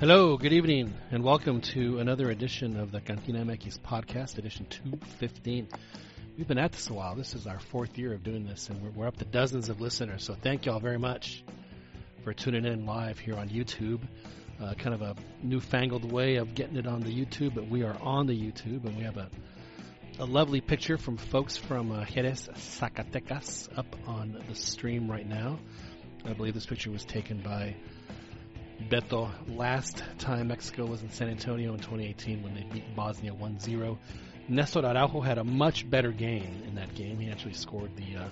Hello, good evening, and welcome to another edition of the Cantina MX podcast, edition 215. We've been at this a while. This is our fourth year of doing this, and we're, we're up to dozens of listeners. So thank you all very much for tuning in live here on YouTube. Uh, kind of a newfangled way of getting it on the YouTube, but we are on the YouTube, and we have a, a lovely picture from folks from uh, Jerez, Zacatecas, up on the stream right now. I believe this picture was taken by Beto last time Mexico was in San Antonio in 2018 when they beat Bosnia 1-0. Nestor Araujo had a much better game in that game. He actually scored the uh,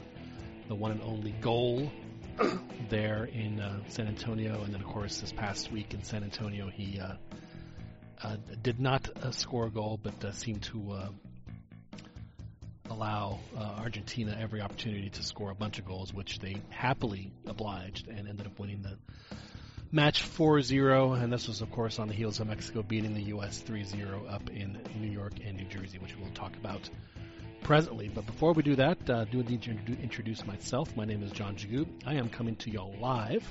the one and only goal there in uh, San Antonio, and then of course this past week in San Antonio he uh, uh did not uh, score a goal, but uh, seemed to allow Argentina every opportunity to score a bunch of goals, which they happily obliged and ended up winning the match 4-0, and this was, of course, on the heels of Mexico beating the U.S. 3-0 up in New York and New Jersey, which we'll talk about presently. But before we do that, uh, do need to introduce myself. My name is John Jagu. I am coming to y'all live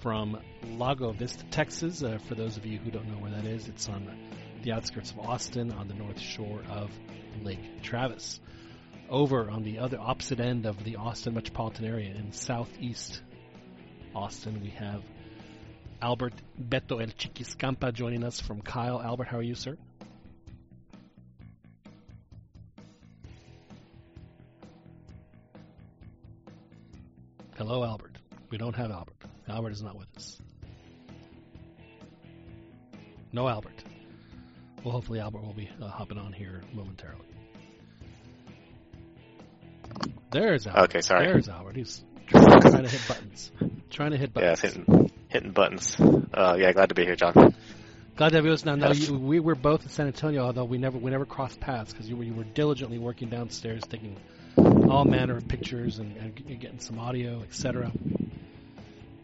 from Lago Vista, Texas. Uh, for those of you who don't know where that is, it's on the outskirts of Austin on the north shore of Lake Travis. Over on the other opposite end of the Austin metropolitan area in southeast Austin, we have Albert Beto El Chiquiscampa joining us from Kyle. Albert, how are you, sir? Hello, Albert. We don't have Albert. Albert is not with us. No Albert. Well, hopefully Albert will be uh, hopping on here momentarily. There's Albert. Okay, sorry. There's Albert. He's trying, to hit buttons. Trying to hit buttons. Yeah, hitting buttons. Uh, yeah, glad to be here, John. Glad to have you. Now, now you, we were both in San Antonio, although we never we never crossed paths because you were you were diligently working downstairs, taking all manner of pictures and, and getting some audio, etc.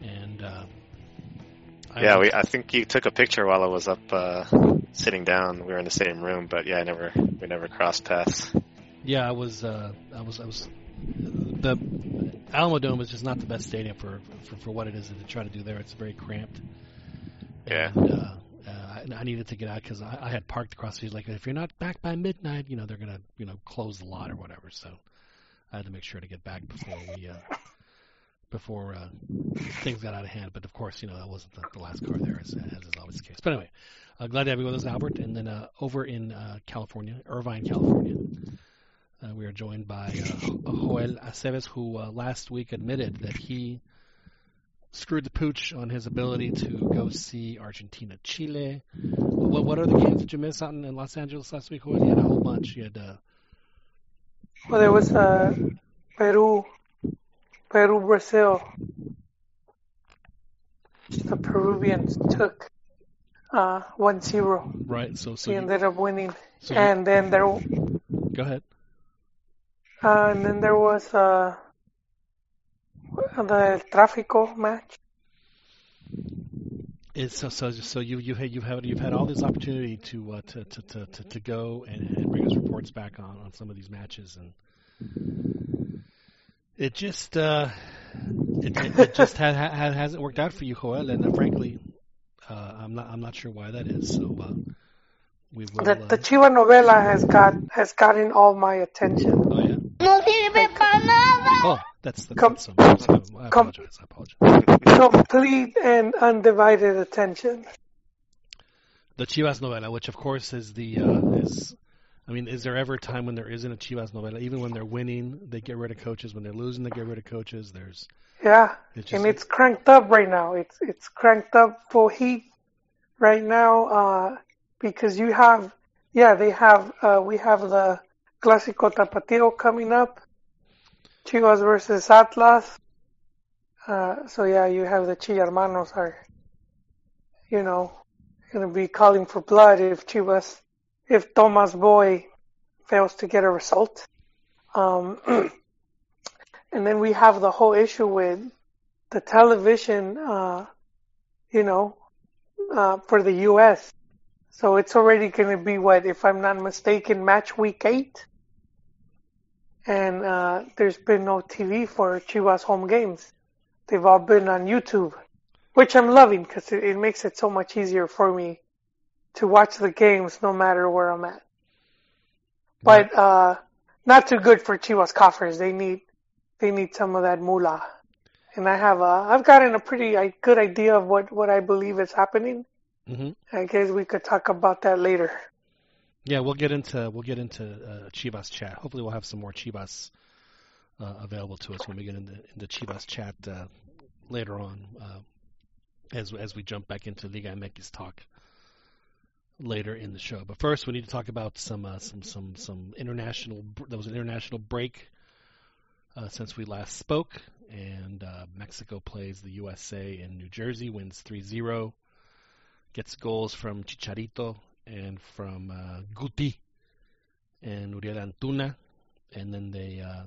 And uh, yeah, we I think you took a picture while I was up uh, sitting down. We were in the same room, but yeah, I never we never crossed paths. Yeah, I was uh, I was I was the Alamodome is just not the best stadium for, for, for what it is to try to do there. It's very cramped. Yeah. And, uh, uh, I needed to get out because I, I had parked across the street. Like, if you're not back by midnight, you know they're gonna, you know, close the lot or whatever. So I had to make sure to get back before we, uh, before uh, things got out of hand. But of course, you know that wasn't the, the last car there, as, as is always the case. But anyway, uh, glad to have you with us, Albert. And then uh, over in uh, California, Irvine, California, uh, we are joined by uh, Joel Aceves, who uh, last week admitted that he screwed the pooch on his ability to go see Argentina, Chile. What, what other games did you miss out in, in Los Angeles last week? Joel, you had a whole bunch. You had. Uh... Well, there was uh, Peru, Peru, Brazil. The Peruvians took uh, 1-0. Right. So, so ended up winning, so and you, then there. Go ahead. Uh, and then there was uh, the Tráfico match. It's so so so you you had you've had you've had all this opportunity to uh, to, to, to, to to go and, and bring us reports back on, on some of these matches and it just uh, it, it, it just ha, ha, hasn't worked out for you, Joel, and uh, frankly, uh, I'm not I'm not sure why that is. So uh, we will. The, the Chiva novela has got has gotten all my attention. Oh yeah. No sirve para nada. Oh, that's the Com- so, so, I apologize. I apologize. Complete and undivided attention. The Chivas novela, which of course is the uh, is. I mean, is there ever a time when there isn't a Chivas novela? Even when they're winning, they get rid of coaches. When they're losing, they get rid of coaches. There's Yeah, It just- and it's cranked up right now. It's it's cranked up for heat right now uh, because you have yeah they have uh, we have the Clásico Tapatio coming up, Chivas versus Atlas. Uh, so yeah, you have the Chillermanos are, you know, going to be calling for blood if Chivas, if Thomas Boy fails to get a result. Um, and then we have the whole issue with the television, uh, you know, uh, for the U.S. So it's already going to be what, if I'm not mistaken, match week eight. And uh, there's been no TV for Chivas home games. They've all been on YouTube. which I'm loving because it, it makes it so much easier for me to watch the games no matter where I'm at. But uh, not too good for Chivas coffers. They need they need some of that moolah. And I have a, I've gotten a pretty good idea of what, what I believe is happening. Mm-hmm. I guess we could talk about that later. Yeah, we'll get into we'll get into uh, Chivas chat. Hopefully, we'll have some more Chivas uh, available to us when we get into into Chivas chat uh, later on, uh, as as we jump back into Liga MX talk later in the show. But first, we need to talk about some uh, some some some international. There was an international break uh, since we last spoke, and Mexico plays the USA in New Jersey, wins 3-0, gets goals from Chicharito and from uh, Guti and Uriel Antuna, and then they uh,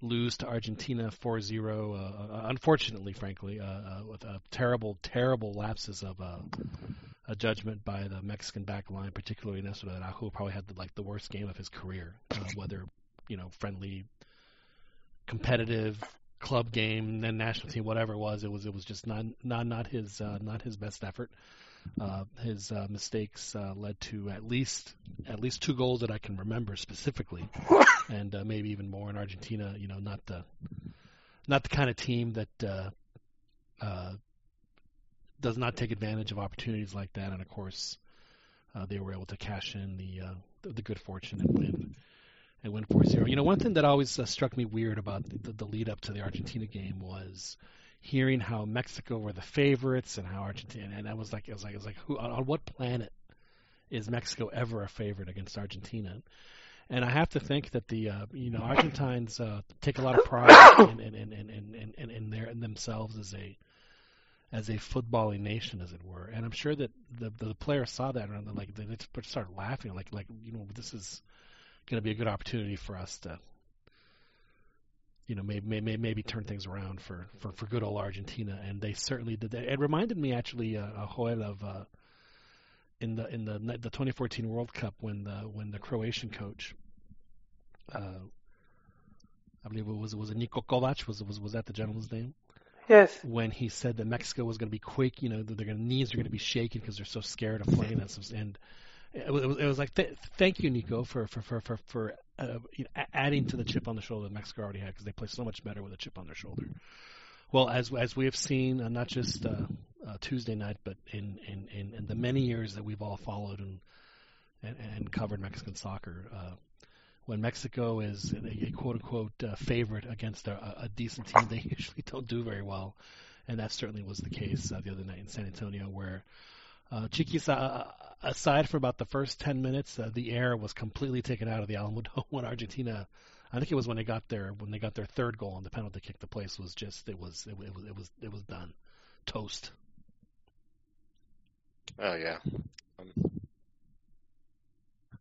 lose to Argentina 4-0. Uh, uh, unfortunately, frankly, uh, with terrible, terrible lapses of a judgment by the Mexican back line, particularly Nestor Araujo, probably had the, like the worst game of his career, whether you know friendly, competitive, club game, then national team, whatever it was, it was it was just not not not his uh, not his best effort. Uh, his uh, mistakes uh, led to at least at least two goals that I can remember specifically, and uh, maybe even more in Argentina. You know, not the not the kind of team that uh, uh, does not take advantage of opportunities like that. And of course, uh, they were able to cash in the uh, the, good fortune and win and win 4-0. You know, one thing that always uh, struck me weird about the, the lead up to the Argentina game was hearing how Mexico were the favorites and how Argentina and I was like I was like I was like who on, on what planet is Mexico ever a favorite against Argentina? And I have to think that the uh, you know Argentines uh, take a lot of pride in in, in, in, in, in, their in themselves as a as a footballing nation, as it were. And I'm sure that the the players saw that and like they started laughing, like like you know this is going to be a good opportunity for us to you know, maybe maybe, maybe turn things around for, for, for good old Argentina, and they certainly did that. It reminded me actually, uh, Joel, of uh, in the in the the 2014 World Cup when the when the Croatian coach, uh, I believe it was was it Niko Kovac was was was that the gentleman's name? Yes. When he said that Mexico was going to be quick, you know, that their knees are going to be shaking because they're so scared of playing us, and it was, it was like, th- thank you, Nico, for for for for, for uh, you know, adding to the chip on the shoulder that Mexico already had because they play so much better with a chip on their shoulder. Well, as as we have seen, uh, not just uh, uh, Tuesday night, but in, in, in, in, the many years that we've all followed and and, and covered Mexican soccer, uh, when Mexico is a, a quote unquote uh, favorite against a, a decent team, they usually don't do very well, and that certainly was the case the other night in San Antonio, where uh, Chiquis, uh, aside for about the first 10 minutes, uh, the air was completely taken out of the Alamodome when Argentina, I think it was when they got their when they got their third goal on the penalty kick. The place was just it was it, it was it was it was done, toast. Oh yeah, um,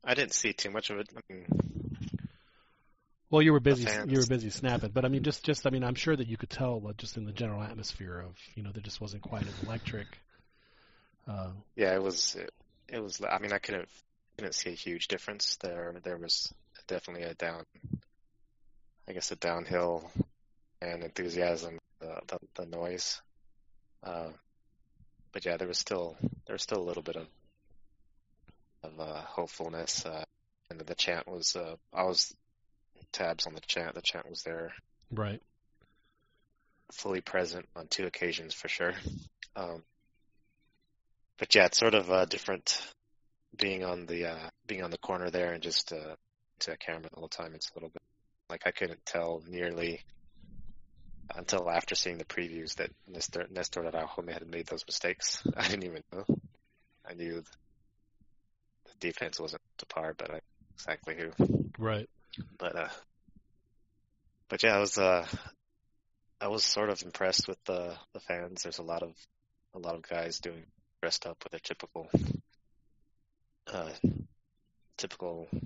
I didn't see too much of it. I mean, well, you were busy. You were busy snapping, but I mean, just just I mean, I'm sure that you could tell uh, just in the general atmosphere of you know there just wasn't quite as electric. Uh, yeah, it was. It, it, was. I mean, I couldn't couldn't see a huge difference there. There was definitely a down. I guess a downhill and enthusiasm, the the, the noise. Uh, but yeah, there was still there was still a little bit of of uh, hopefulness, uh, and the chant was. Uh, I was tabs on the chant. The chant was there. Right. Fully present on two occasions for sure. Um, but yeah, it's sort of uh, different being on the uh, being on the corner there and just uh, to a camera the whole time. It's a little bit like I couldn't tell nearly until after seeing the previews that Nestor, Nestor Araujo had made those mistakes. I didn't even know. I knew the defense wasn't to par, but I exactly who. Right. But uh, but yeah, I was uh, I was sort of impressed with the the fans. There's a lot of a lot of guys doing dressed up with a typical, uh, typical, I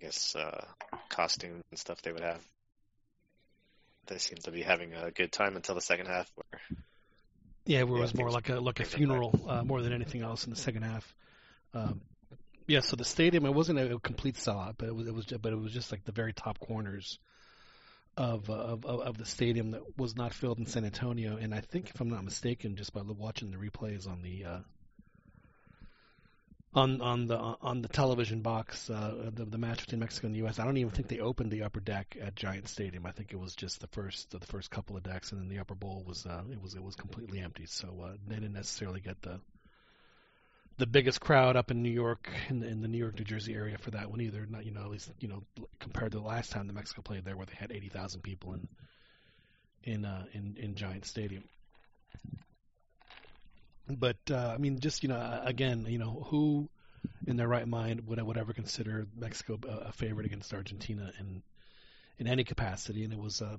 guess, uh, costume and stuff they would have. They seemed to be having a good time until the second half, where yeah, where it was more like a like a funeral uh, more than anything else in the second half. Um, yeah, so the stadium it wasn't a complete sellout, but it was it was but it was just like the very top corners of, of of of the stadium that was not filled in San Antonio, and I think if I'm not mistaken, just by watching the replays on the uh, on on the on the television box, uh, the, the match between Mexico and the U.S. I don't even think they opened the upper deck at Giant Stadium. I think it was just the first the first couple of decks, and then the upper bowl was uh, it was it was completely empty. So uh, they didn't necessarily get the the biggest crowd up in New York in the, in the New York New Jersey area for that one either. Not you know at least you know compared to the last time the Mexico played there where they had eighty thousand people in in uh, in in Giant Stadium. But uh, I mean, just you know, again, you know, who in their right mind would would ever consider Mexico a, a favorite against Argentina in in any capacity? And it was uh,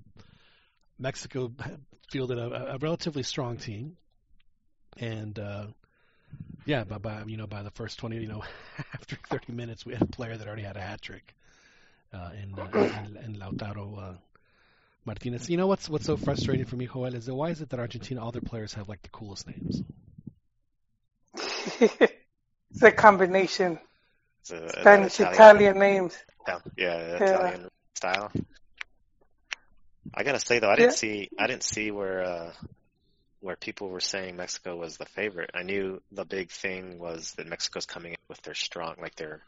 Mexico fielded a, a relatively strong team, and uh, yeah, by, by you know by the first twenty, you know, after thirty minutes, we had a player that already had a hat trick uh, in, uh, in, in Lautaro uh, Martinez. You know what's what's so frustrating for me, Joel, is that why is it that Argentina all their players have like the coolest names? it's a combination. It's a- a- Spanish, Italian- Italian names. Yeah, yeah, Yeah. Italian style. I gotta say though, I didn't Yeah. see I didn't see where uh where people were saying Mexico was the favorite. I knew the big thing was that Mexico's coming in with their strong, like their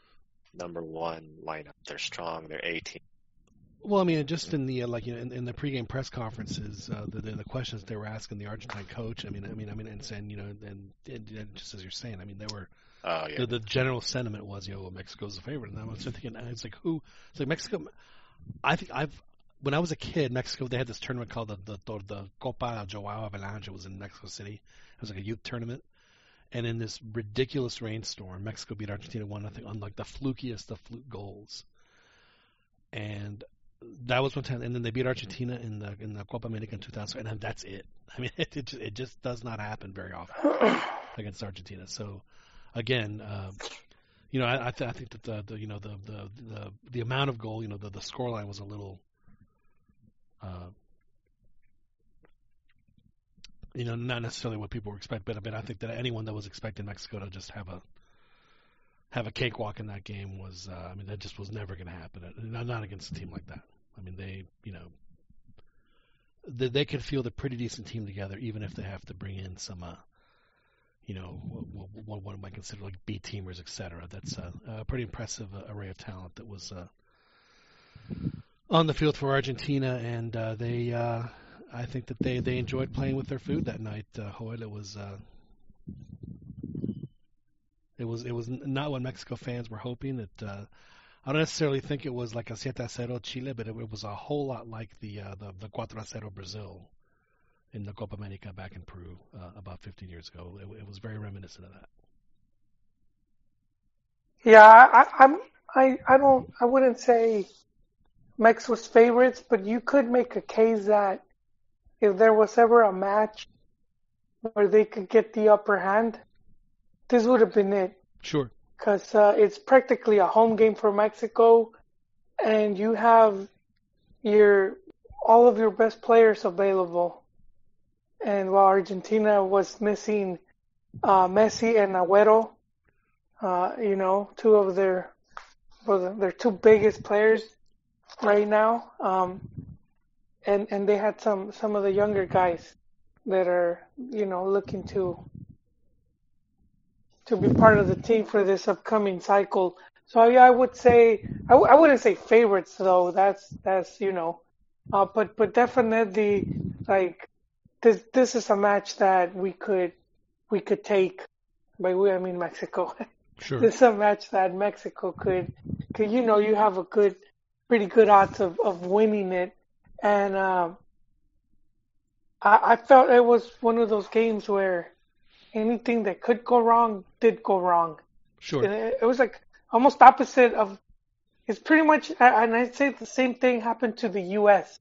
number one lineup. They're strong. They're A team. Well, I mean, just in the uh, like you know, in, in the pregame press conferences, uh, the, the the questions they were asking the Argentine coach. I mean, I mean, I mean, and saying you know, and, and, and just as you're saying, I mean, they were Oh yeah, the, the general sentiment was, you know, Mexico's the favorite, and I was thinking, it's like who? It's like Mexico. I think I've when I was a kid, Mexico they had this tournament called the the, the Copa João Havelange. It was in Mexico City. It was like a youth tournament, and in this ridiculous rainstorm, Mexico beat Argentina one nothing on like the flukiest of fluke goals, and that was one time. And then they beat Argentina in the in the Copa America in 2000, and that's it. I mean, it it just, it just does not happen very often against Argentina. So again, uh, you know, I, I, th- I think that the, the you know the, the the the amount of goal, you know, the the score line was a little, uh, you know, not necessarily what people were expecting, but, but I think that anyone that was expecting Mexico to just have a have a cakewalk in that game was, uh, I mean, that just was never going to happen. Not, not against a team like that. I mean, they, you know, they, they can field a pretty decent team together, even if they have to bring in some, uh, you know, what, what one might consider like B teamers, et cetera. That's a, a pretty impressive uh, array of talent that was uh, on the field for Argentina, and uh, they, uh, I think that they they enjoyed playing with their food that night. Uh, it was. Uh, it was it was not what Mexico fans were hoping. That uh, I don't necessarily think it was like a siete cero Chile, but it, it was a whole lot like the uh, the the cuatro cero Brazil in the Copa America back in Peru uh, about 15 years ago. It, it was very reminiscent of that. Yeah, I, I'm I I don't I wouldn't say Mex was favorites, but you could make a case that if there was ever a match where they could get the upper hand, this would have been it. Sure. because uh, it's practically a home game for Mexico, and you have your all of your best players available. And while Argentina was missing uh, Messi and Agüero, uh, you know, two of their well, their two biggest players right now, um, and and they had some some of the younger guys that are you know looking to to be part of the team for this upcoming cycle. So yeah, I would say I, w- I wouldn't say favorites though. That's that's you know, uh, but but definitely like this this is a match that we could we could take. By we I mean Mexico. Sure. this is a match that Mexico could could you know you have a good pretty good odds of of winning it, and um, I, I felt it was one of those games where anything that could go wrong did go wrong. Sure. And It, it was like almost opposite of. It's pretty much, and I'd say the same thing happened to the U.S.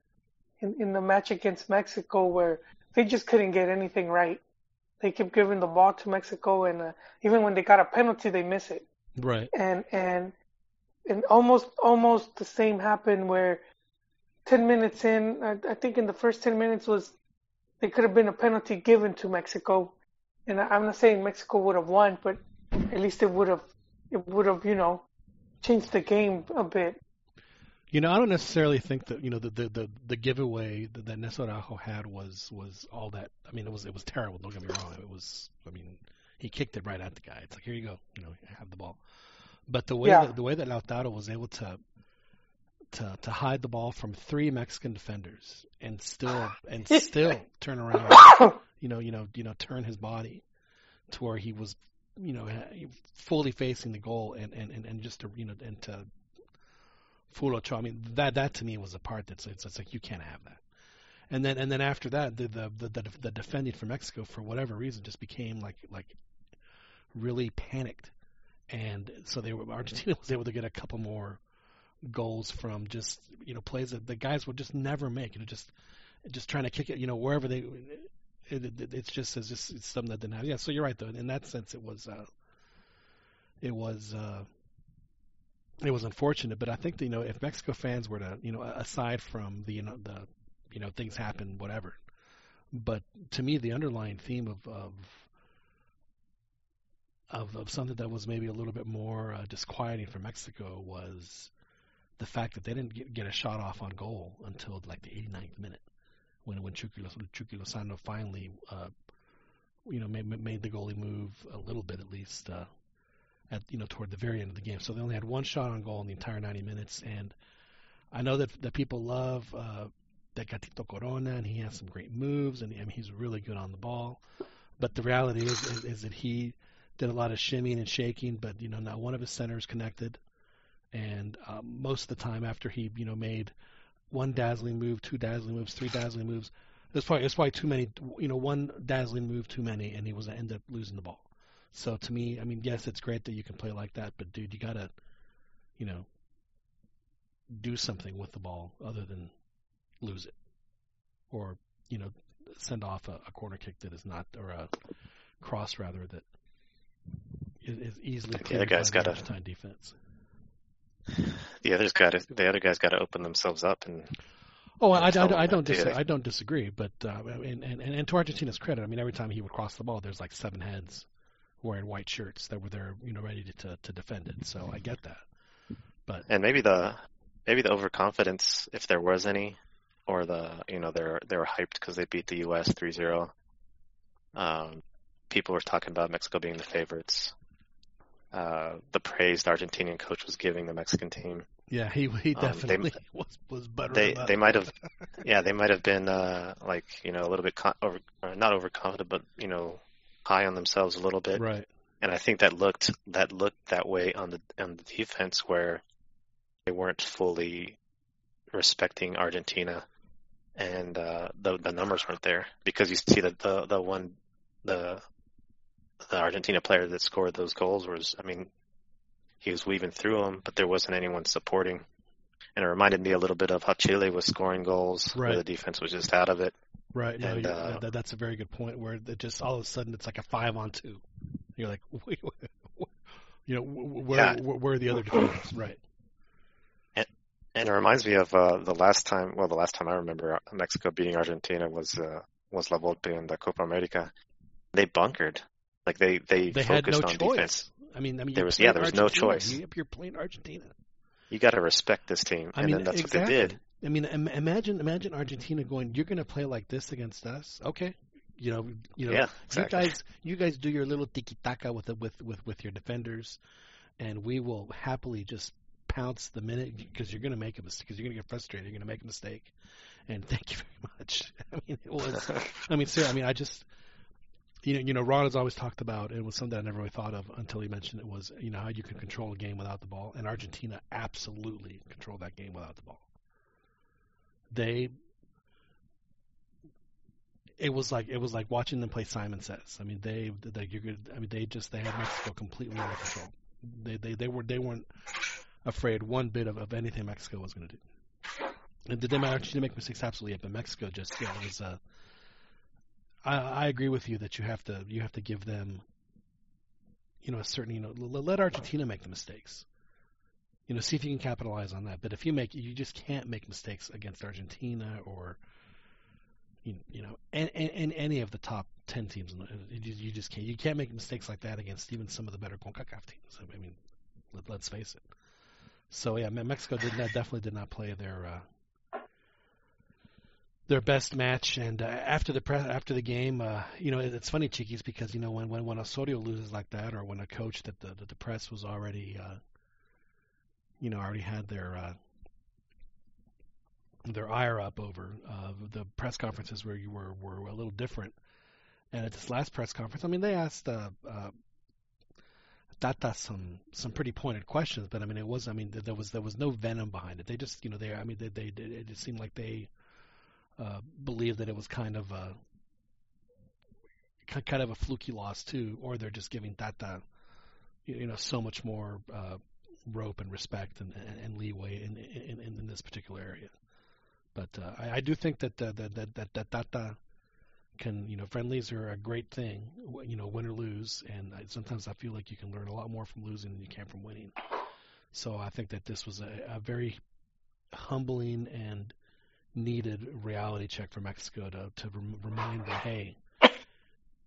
in in the match against Mexico, where they just couldn't get anything right. They kept giving the ball to Mexico, and uh, even when they got a penalty, they miss it. Right. And and and almost almost the same happened where ten minutes in, I, I think in the first ten minutes was there could have been a penalty given to Mexico, and I, I'm not saying Mexico would have won, but at least it would have it would have you know changed the game a bit. You know, I don't necessarily think that you know the the the, the giveaway that, that Néstor Araujo had was was all that. I mean, it was it was terrible. Don't get me wrong. It was. I mean, he kicked it right at the guy. It's like here you go. You know, have the ball. But the way Yeah. that, the way that Lautaro was able to to to hide the ball from three Mexican defenders and still and still turn around, you know, you know, you know, turn his body to where he was, you know, fully facing the goal and and and, and just to you know and to fool Ochoa. I mean, that that to me was the part that's it's, it's like you can't have that. And then and then after that, the the the, the, the defending for Mexico for whatever reason just became like like really panicked, and so they were Argentina was able to get a couple more goals from just you know plays that the guys would just never make. You know, just just trying to kick it, you know, wherever they. It, it, it's just it's just it's something that didn't happen. Yeah, so you're right though. In that sense, it was uh, it was uh, it was unfortunate. But I think that, you know if Mexico fans were to you know aside from the you know the you know things happen whatever, but to me the underlying theme of of of, of something that was maybe a little bit more uh, disquieting for Mexico was the fact that they didn't get, get a shot off on goal until like the 89th minute when when Chucky, Chucky Lozano finally uh, you know made, made the goalie move a little bit at least uh, at you know toward the very end of the game. So they only had one shot on goal in the entire 90 minutes, and I know that that people love uh, Tecatito Corona, and he has some great moves, and he's really good on the ball. But the reality is, is, is that he did a lot of shimmying and shaking, but you know not one of his centers connected. And um, most of the time, after he you know made one dazzling move, two dazzling moves, three dazzling moves, there's probably there's probably too many. You know, one dazzling move too many, and he was end up losing the ball. So to me, I mean, yes, it's great that you can play like that, but dude, you gotta, you know, do something with the ball other than lose it, or you know, send off a, a corner kick that is not, or a cross rather that is, easily The other guy's gotta- defense. The others got to, the other guys got to open themselves up and Oh, I, I, I, I don't they- dis- I don't disagree, but uh, and, and and to Argentina's credit, I mean, every time he would cross the ball, there's like seven heads wearing white shirts that were there, you know, ready to to, to defend it. So I get that. But and maybe the maybe the overconfidence, if there was any, or the you know they're they were hyped because they beat the U.S. 3-0. Um, people were talking about Mexico being the favorites. Uh, the praise the Argentinian coach was giving the Mexican team. yeah, he he Um, they- definitely was was buttering They they might have, yeah, they might have been uh, like you know a little bit con- over, or not overconfident, but you know high on themselves a little bit. right. and I think that looked that looked that way on the on the defense where they weren't fully respecting Argentina, and uh, the the numbers weren't there because you see that the the one the the Argentina player that scored those goals was I mean he was weaving through them, but there wasn't anyone supporting. And it reminded me a little bit of how Chile was scoring goals, Right. where the defense was just out of it. Right. No, And, uh, that, that's a very good point. Where it just all of a sudden it's like a five on two. You're like, wait, wait, wait. you know, where, Yeah. where where are the other defenders? Right. And it reminds me of uh, the last time. Well, the last time I remember Mexico beating Argentina was uh, was La Volpe in the Copa America. They bunkered, like they they, They focused no on choice. defense. I mean, I mean, There was- yeah, there was no choice. You- You're playing Argentina. You got to respect this team, I and mean, then that's exactly. what they did. I mean, Im- imagine imagine Argentina going, "You're going to play like this against us, okay?" You know, you know, Yeah, you guys, you guys do your little tiki taka with the, with with with your defenders, and we will happily just pounce the minute because you're going to make a mistake because you're going to get frustrated. You're going to make a mistake, and thank you very much. I mean, it was. I mean, seriously, I mean, I just. You know, you know, Ron has always talked about, and it was something I never really thought of until he mentioned it was, you know, how you can control a game without the ball, and Argentina absolutely controlled that game without the ball. They, it was like it was like watching them play Simon Says. I mean, they, they, you could, I mean, they just they had Mexico completely under control. They, they, they were, they weren't afraid one bit of, of anything Mexico was going to do. And did they Argentina make mistakes? Absolutely, but Mexico just, yeah, it was. Uh, I, I agree with you that you have to you have to give them, you know, a certain you know let Argentina make the mistakes. You know, see if you can capitalize on that. But if you make you just can't make mistakes against Argentina or you, you know and, and, and any of the top ten teams. You, you just can't you can't make mistakes like that against even some of the better Concacaf teams. I mean, let, let's face it. So yeah, Mexico did not, definitely did not play their uh, their best match. And uh, after the press, after the game, uh, you know, it, it's funny, Chiquis, because you know when when when Osorio loses like that, or when a coach that the that the press was already, uh, you know, already had their uh, their ire up over uh, the press conferences where you were were a little different. And at this last press conference, I mean, they asked uh, uh, Tata some some pretty pointed questions, but I mean, it was I mean there was there was no venom behind it. They just you know they I mean they they it seemed like they uh, believed that it was kind of a kind of a fluky loss too, or they're just giving Tata you you know so much more uh, rope and respect and, and, and leeway in, in in in this particular area. But uh, I, I do think that uh, that that that, that Tata can you know friendlies are a great thing you know win or lose and I, sometimes I feel like you can learn a lot more from losing than you can from winning. So I think that this was a, a very humbling and needed reality check for Mexico to to rem- remind them, hey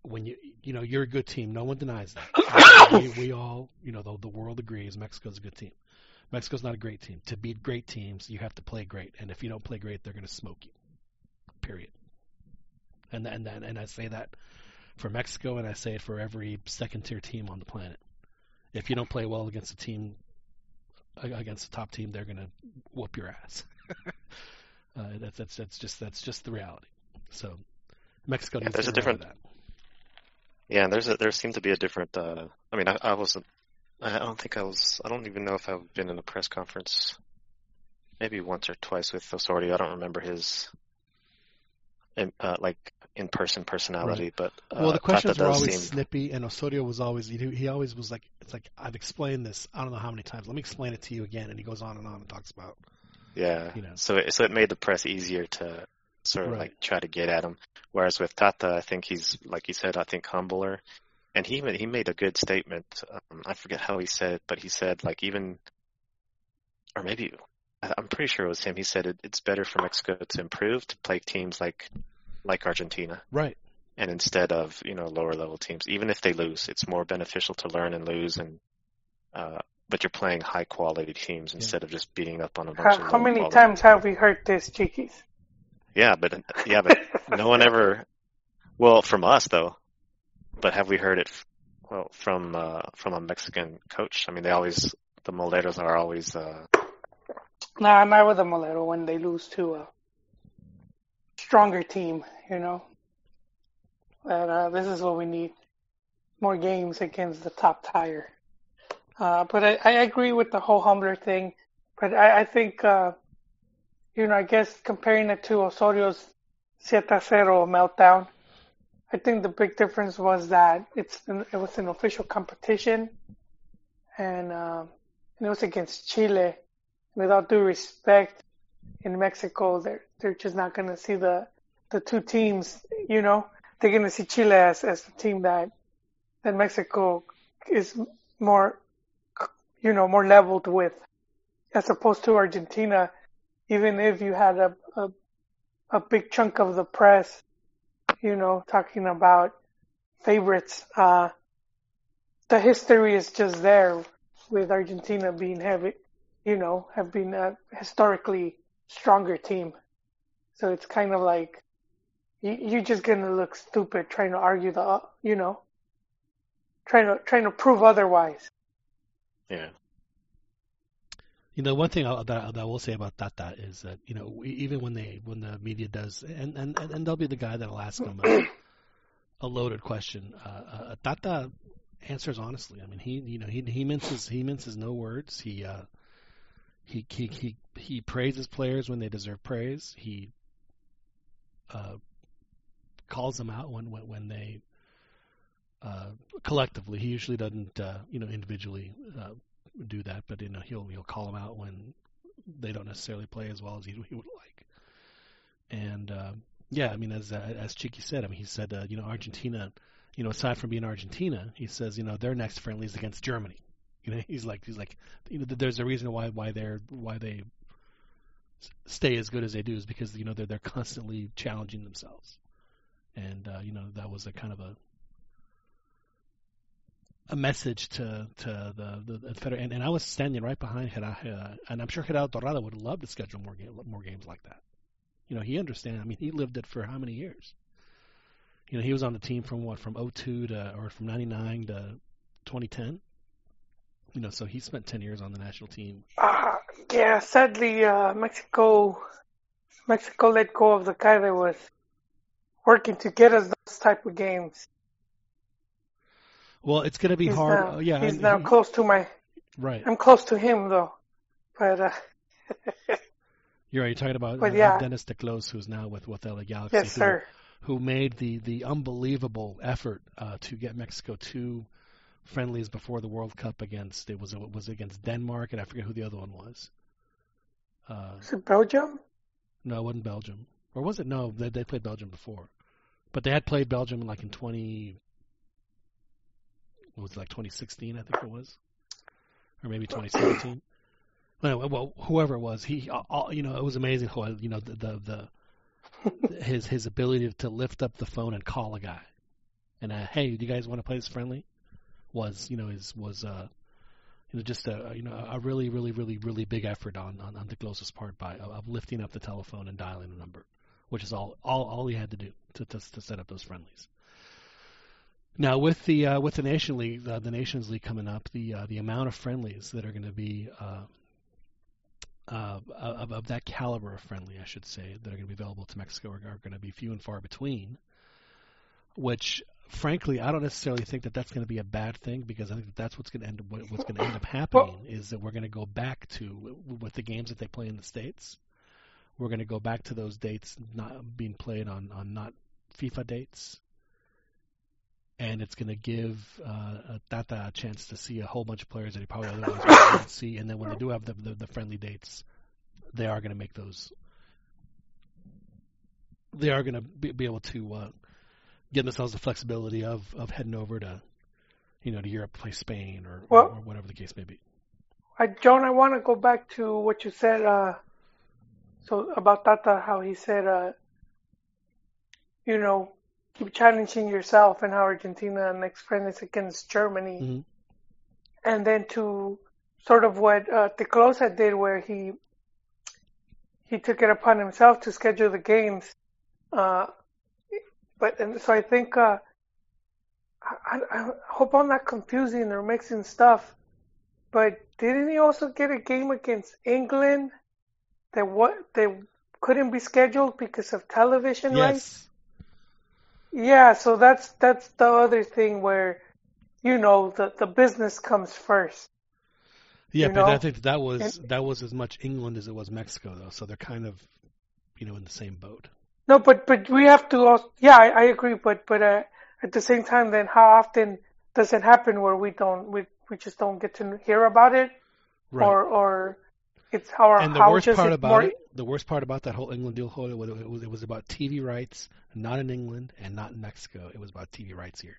when you you know you're a good team. No one denies that. We, we all you know the, the world agrees Mexico's a good team. Mexico's not a great team. To beat great teams you have to play great and if you don't play great they're going to smoke you. Period. And and and, and I say that for Mexico and I say it for every second tier team on the planet. If you don't play well against a team against the top team they're going to whoop your ass uh, that's that's that's just that's just the reality so Mexico Yeah, needs there's to a different- that Yeah, and there's a, there seemed to be a different. Uh, I mean, I, I wasn't. I don't think I was. I don't even know if I've been in a press conference. Maybe once or twice with Osorio. I don't remember his, uh, like in person personality. But uh, Well, the questions were always seem- snippy, and Osorio was always he, he always was like it's like I've explained this I don't know how many times. Let me explain it to you again, and he goes on and on and talks about Yeah. you know. So it, so it made the press easier to sort of Right. like try to get at him. Whereas with Tata, I think he's like you said, I think humbler, and he he made a good statement. Um, I forget how he said, it, but he said like even, or maybe I'm pretty sure it was him. He said it, it's better for Mexico to improve to play teams like like Argentina, right. and instead of you know lower level teams, even if they lose, it's more beneficial to learn and lose and. Uh, but you're playing high quality teams instead of just beating up on a bunch How, of how many quality times have we heard this, Chiquis? yeah, but yeah, but no one ever. Well, from us though. But have we heard it? Well, from uh, from a Mexican coach. I mean, they always the Moleros are always. Uh, Nah, not with the Molero when they lose to a stronger team, you know. But uh, this is what we need: more games against the top tier. Uh, but I, I agree with the whole Humbler thing. But I, I think, uh, you know, I guess comparing it to Osorio's 7-0 meltdown, I think the big difference was that it's it was an official competition, and, um, and it was against Chile Without due respect, in Mexico, they're they're just not going to see the the two teams. You know, they're going to see Chile as as the team that that Mexico is more, you know, more leveled with, as opposed to Argentina. Even if you had a a, a big chunk of the press, you know, talking about favorites, uh, the history is just there with Argentina being heavy you know, have been a historically stronger team. So it's kind of like you, you're just gonna look stupid trying to argue the, you know, trying to trying to prove otherwise. Yeah, You know, one thing I, that, that I will say about Tata is that you know even when they when the media does, and and and, they'll be the guy that'll ask them a, a loaded question. Uh, uh, Tata answers honestly. I mean, he you know he he minces he minces no words. He uh, he he he he praises players when they deserve praise. He uh, calls them out when when, they uh, collectively. He usually doesn't uh, you know individually uh, do that, but you know he'll he'll call them out when they don't necessarily play as well as he, he would like. And uh, yeah, I mean as uh, as Chiqui said, I mean he said uh, you know Argentina, you know aside from being Argentina, he says you know their next friendly is against Germany. You know he's like he's like you know there's a reason why why they're why they stay as good as they do is because you know they're they're constantly challenging themselves. And uh, you know that was a kind of a a message to to the the, the federal, and, and I was standing right behind Gerardo, and I'm sure Gerardo Torrado would love to schedule more game, more games like that. You know, he understands. I mean, he lived it for how many years? You know, he was on the team from what from 02 to or from 99 to 2010. You know, so he spent 10 years on the national team. Uh, yeah, sadly, uh, Mexico, Mexico let go of the guy that was working to get us those type of games. Well, it's going to be He's hard. now, uh, yeah, he's now he- close to my. right. I'm close to him though, but uh, You're right. You're talking about But uh, yeah. Dennis te Kloese, who's now with with LA Galaxy. yes, who- sir. who made the the unbelievable effort uh, to get Mexico two friendlies before the World Cup against it was it was against Denmark and I forget who the other one was. Uh, Is it Belgium? no, it wasn't Belgium, or was it? No, they they played Belgium before, but they had played Belgium like in twenty. What was it, like 2016? I think it was, or maybe 2017. Well, well, whoever it was, he, all, you know, it was amazing how, you know, the, the, the his his ability to lift up the phone and call a guy, and uh, hey, do you guys want to play this friendly? Was you know is was uh you know just a you know a really really really really big effort on on, on te Kloese's part by of, of lifting up the telephone and dialing a number, which is all all all he had to do to to, to set up those friendlies. Now with the uh, with the Nation League, uh, the Nations League coming up, the uh, the amount of friendlies that are going to be uh, uh, of, of that caliber of friendly, I should say, that are going to be available to Mexico are, are going to be few and far between. Which, frankly, I don't necessarily think that that's going to be a bad thing because I think that that's what's going to end what- what's going to end up happening is that we're going to go back to with the games that they play in the states. We're going to go back to those dates not being played on on not FIFA dates. And it's going to give uh, Tata a chance to see a whole bunch of players that he probably otherwise wouldn't see. And then when they do have the, the, the friendly dates, they are going to make those. They are going to be, be able to uh, give themselves the flexibility of, of heading over to, you know, to Europe, play Spain or, Well- or whatever the case may be. I, John, I want to go back to what you said. Uh, so about Tata, how he said, uh, you know, challenging yourself and how Argentina next friend is against Germany, Mhm. and then to sort of what uh, te Kloese did, where he he took it upon himself to schedule the games. Uh, but and so I think uh, I, I hope I'm not confusing or mixing stuff. But didn't he also get a game against England that what that couldn't be scheduled because of television rights? Yeah, so that's that's the other thing where, you know, the the business comes first. Yeah, but I think that was that was as much England as it was Mexico, though. So they're kind of, you know, in the same boat. No, but but we have to also. Yeah, I, I agree. But but uh, at the same time, then how often does it happen where we don't we we just don't get to hear about it, Right. or or it's how and the worst part it about more, it, the worst part about that whole England deal, Jorge, was it was, it was about TV rights, not in England and not in Mexico. It was about TV rights here.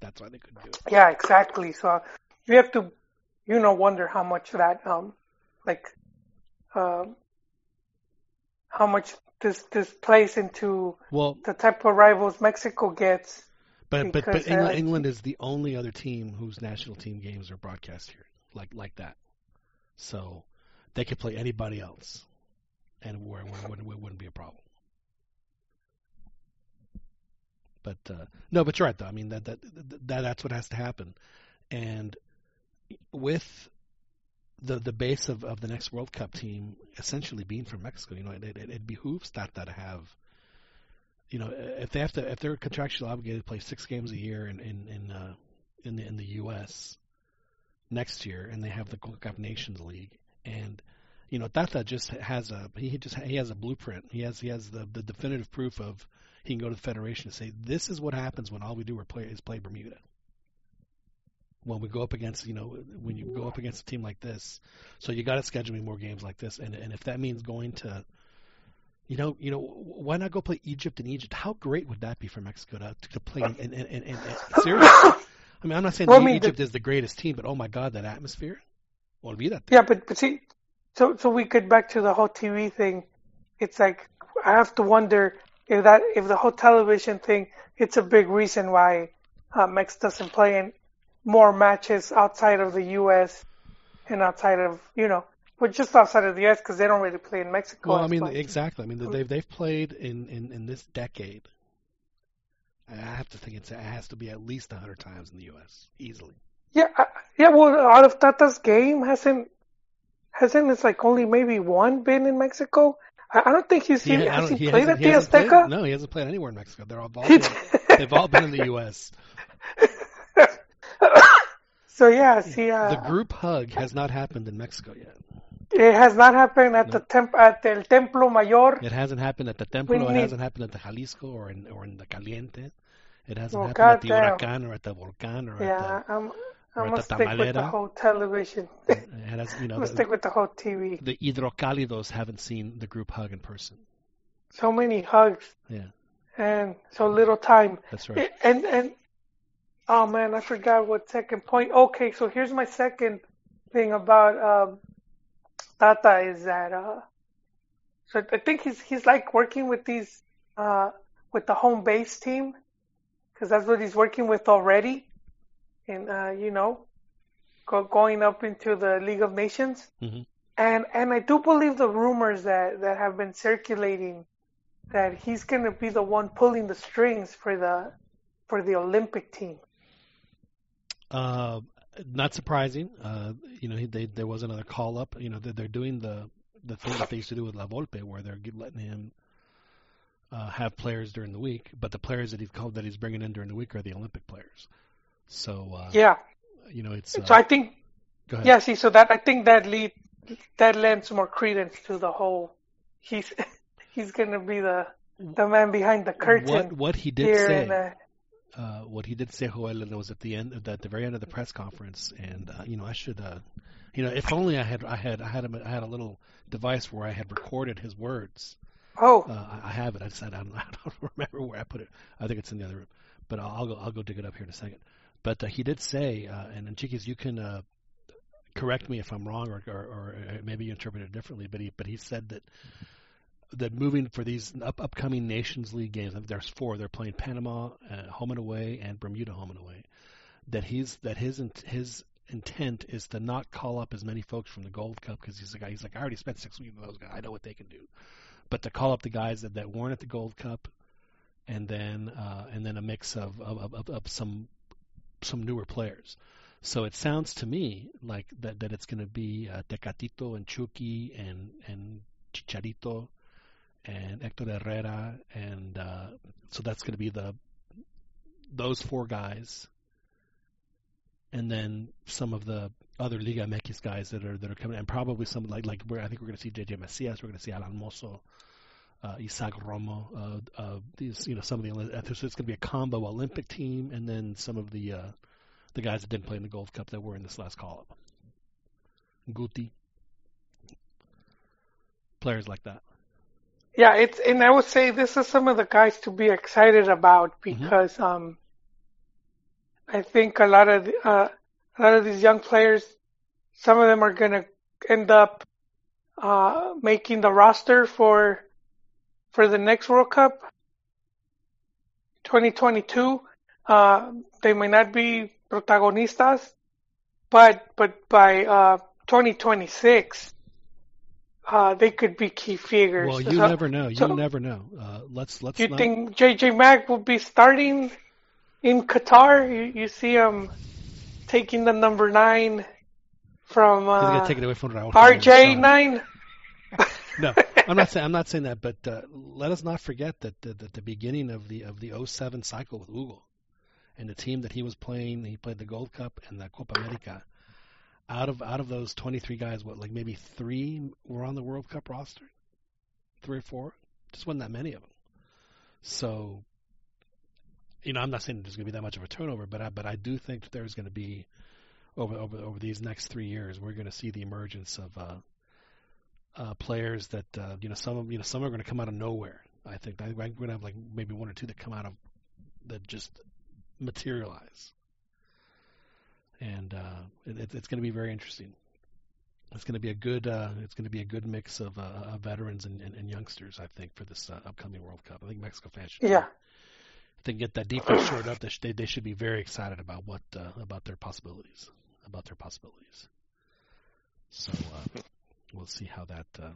That's why they couldn't do it. Yeah, exactly. So you have to, you know, wonder how much that, um, like, um, how much this this plays into Well, the type of rivals Mexico gets. but but but because, uh, England, England is the only other team whose national team games are broadcast here, like like that. So they could play anybody else, and where wouldn't, it wouldn't be a problem. But uh, no, but you're right though. I mean that that, that that's what has to happen, and with the the base of, of the next World Cup team essentially being from Mexico, you know, it, it, it behooves Tata to have, you know, if they have to if they're contractually obligated to play six games a year in in in uh, in the in the U.S. next year, and they have the Cup Nations League, and you know Tata just has a he just he has a blueprint. He has he has the the definitive proof of he can go to the federation and say this is what happens when all we do are play is play Bermuda. When we go up against you know when you go up against a team like this, so you got to schedule me more games like this, and and if that means going to you know, you know, why not go play Egypt in Egypt? How great would that be for Mexico to to play? And, and, and, and, and seriously, I mean, I'm not saying Well, I mean, Egypt is the greatest team, but oh my God, that atmosphere! Well, that. Yeah, but but see, so so we get back to the whole TV thing. It's like I have to wonder if that if the whole television thing, it's a big reason why uh, Mex doesn't play. in more matches outside of the U.S. and outside of you know, but just outside of the U.S. because they don't really play in Mexico. Well, I mean, much. exactly. I mean, they've they've played in, in, in this decade. I have to think it's, it has to be at least a hundred times in the U.S. easily. Yeah, yeah. Well, out of Tata's game, hasn't hasn't it's like only maybe one been in Mexico? I, I don't think he's he, ha- has don't- he, played at he the hasn't played- no, he hasn't played anywhere in Mexico. They're all, all He been, did. they've all been in the U.S. so yeah, see, uh, The group hug has not happened in Mexico yet. it has not happened at No. the temp at el Templo Mayor. It hasn't happened at the Templo. We It hasn't happened at the Jalisco or in or in the Caliente. It hasn't Oh, happened at the goddamn. Huracan or at the Volcan or Yeah, at I'm or I'm gonna stick with the whole television. has, you know, I'm gonna the, stick with the whole TV. the hidrocálidos haven't seen the group hug in person. So many hugs Yeah, and so little time. that's right. And and oh man, I forgot what second point. Okay, so here's my second thing about um, Tata is that uh, so I think he's he's like working with these uh, with the home base team because that's what he's working with already, and uh, you know, go, going up into the League of Nations. Mhm. And and I do believe the rumors that that have been circulating that he's going to be the one pulling the strings for the for the Olympic team. Uh, not surprising. Uh, you know, they, there was another call up. You know, they're, they're doing the the thing that they used to do with La Volpe, where they're letting him uh, have players during the week, but the players that he's called that he's bringing in during the week are the Olympic players. So, uh, Yeah. you know, it's. Uh, So I think yeah, see, so that I think that lead that lends more credence to the whole. He's he's going to be the the man behind the curtain What what he did say. in, uh, uh, what he did say, Joel, was at the end, at the very end of the press conference, and uh, you know, I should, uh, you know, if only I had, I had, I had, a, I had a little device where I had recorded his words. oh, Uh, I- I have it. I just, I don't, I don't remember where I put it. I think it's in the other room, but I'll, I'll go, I'll go dig it up here in a second. But uh, he did say, uh, and, and Chiquis, you can uh, correct me if I'm wrong, or, or, or maybe you interpret it differently. But he, but he said that that moving for these up, upcoming Nations League games, there's four. They're playing Panama uh, home and away and Bermuda home and away. That he's that his his intent is to not call up as many folks from the Gold Cup because he's the guy. He's like, I already spent six weeks with those guys. I know what they can do. But to call up the guys that, that weren't at the Gold Cup, and then uh, and then a mix of of, of, of some some newer players. So it sounds to me like that, that it's going to be uh, Tecatito and Chucky and and Chicharito and Hector Herrera, and uh, so that's going to be the those four guys, and then some of the other Liga MX guys that are that are coming, and probably some like like where I think we're going to see JJ Macias, we're going to see Alan Mozo, uh, Isaac Romo, uh, uh, these you know some of the so it's going to be a combo Olympic team, and then some of the uh, the guys that didn't play in the Gold Cup that were in this last call up, Guti, players like that. yeah, it's and I would say this is some of the guys to be excited about Mm-hmm. because um, I think a lot of the, uh, a lot of these young players, some of them are going to end up uh, making the roster for for the next World Cup, 2022. Uh, they may not be protagonistas, but but by uh, 2026, uh, they could be key figures. Well, you So- never know. You so- never know. Uh, let's let's you not. think JJ Mack will be starting in Qatar? You, you see him taking the number nine from He's gonna uh, take it away from Raul. RJ nine. No, I'm not saying I'm not saying that, but uh, let us not forget that the, the, the beginning of the of the 07 cycle with Hugo and the team that he was playing, he played the Gold Cup and the Copa America. Out of out of those 23 guys, what like maybe three were on the World Cup roster, three or four, just wasn't that many of them. So, you know, I'm not saying there's going to be that much of a turnover, but I, but I do think that there's going to be over over over these next three years, we're going to see the emergence of uh, uh, players that uh, you know some of you know some are going to come out of nowhere. I think I we're going to have like maybe one or two that come out of that just materialize, and uh, it, it- it's going to be very interesting. It's going to be a good uh, it's going to be a good mix of, uh, of veterans and, and, and youngsters. I think for this uh, upcoming World Cup. I think Mexico fans should Yeah. if they can get that defense shored up, they, they they should be very excited about what uh, about their possibilities, about their possibilities. So uh, we'll see how that. Uh,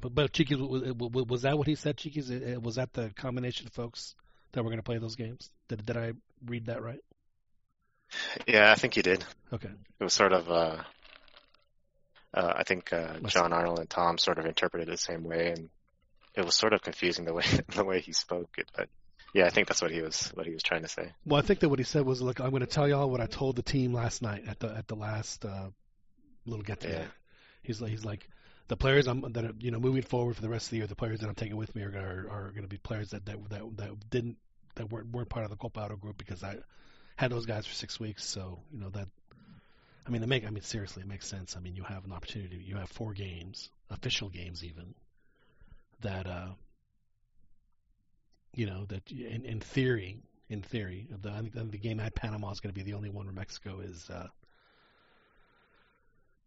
but, but Cheeky, was, that what he said? Chiquis Uh, was that the combination of folks that were going to play those games? Did did I read that right? Yeah, I think you did. Okay. It was sort of, uh, uh, I think uh, John Arnold and Tom sort of interpreted it the same way, and it was sort of confusing the way the way he spoke it. But yeah, I think that's what he was what he was trying to say. Well, I think that what he said was, "Look, I'm going to tell y'all what I told the team last night at the at the last uh, little get together." Yeah. He's like, he's like, the players I'm that are, you know moving forward for the rest of the year, the players that I'm taking with me are are, are going to be players that that that, that didn't that weren't weren't part of the Copa Oro group because I had those guys for six weeks. So you know that. I mean, it make I mean seriously, it makes sense. I mean, you have an opportunity. You have four games, official games even, that uh, you know that in in theory, in theory, the I think the game at Panama is going to be the only one where Mexico is uh,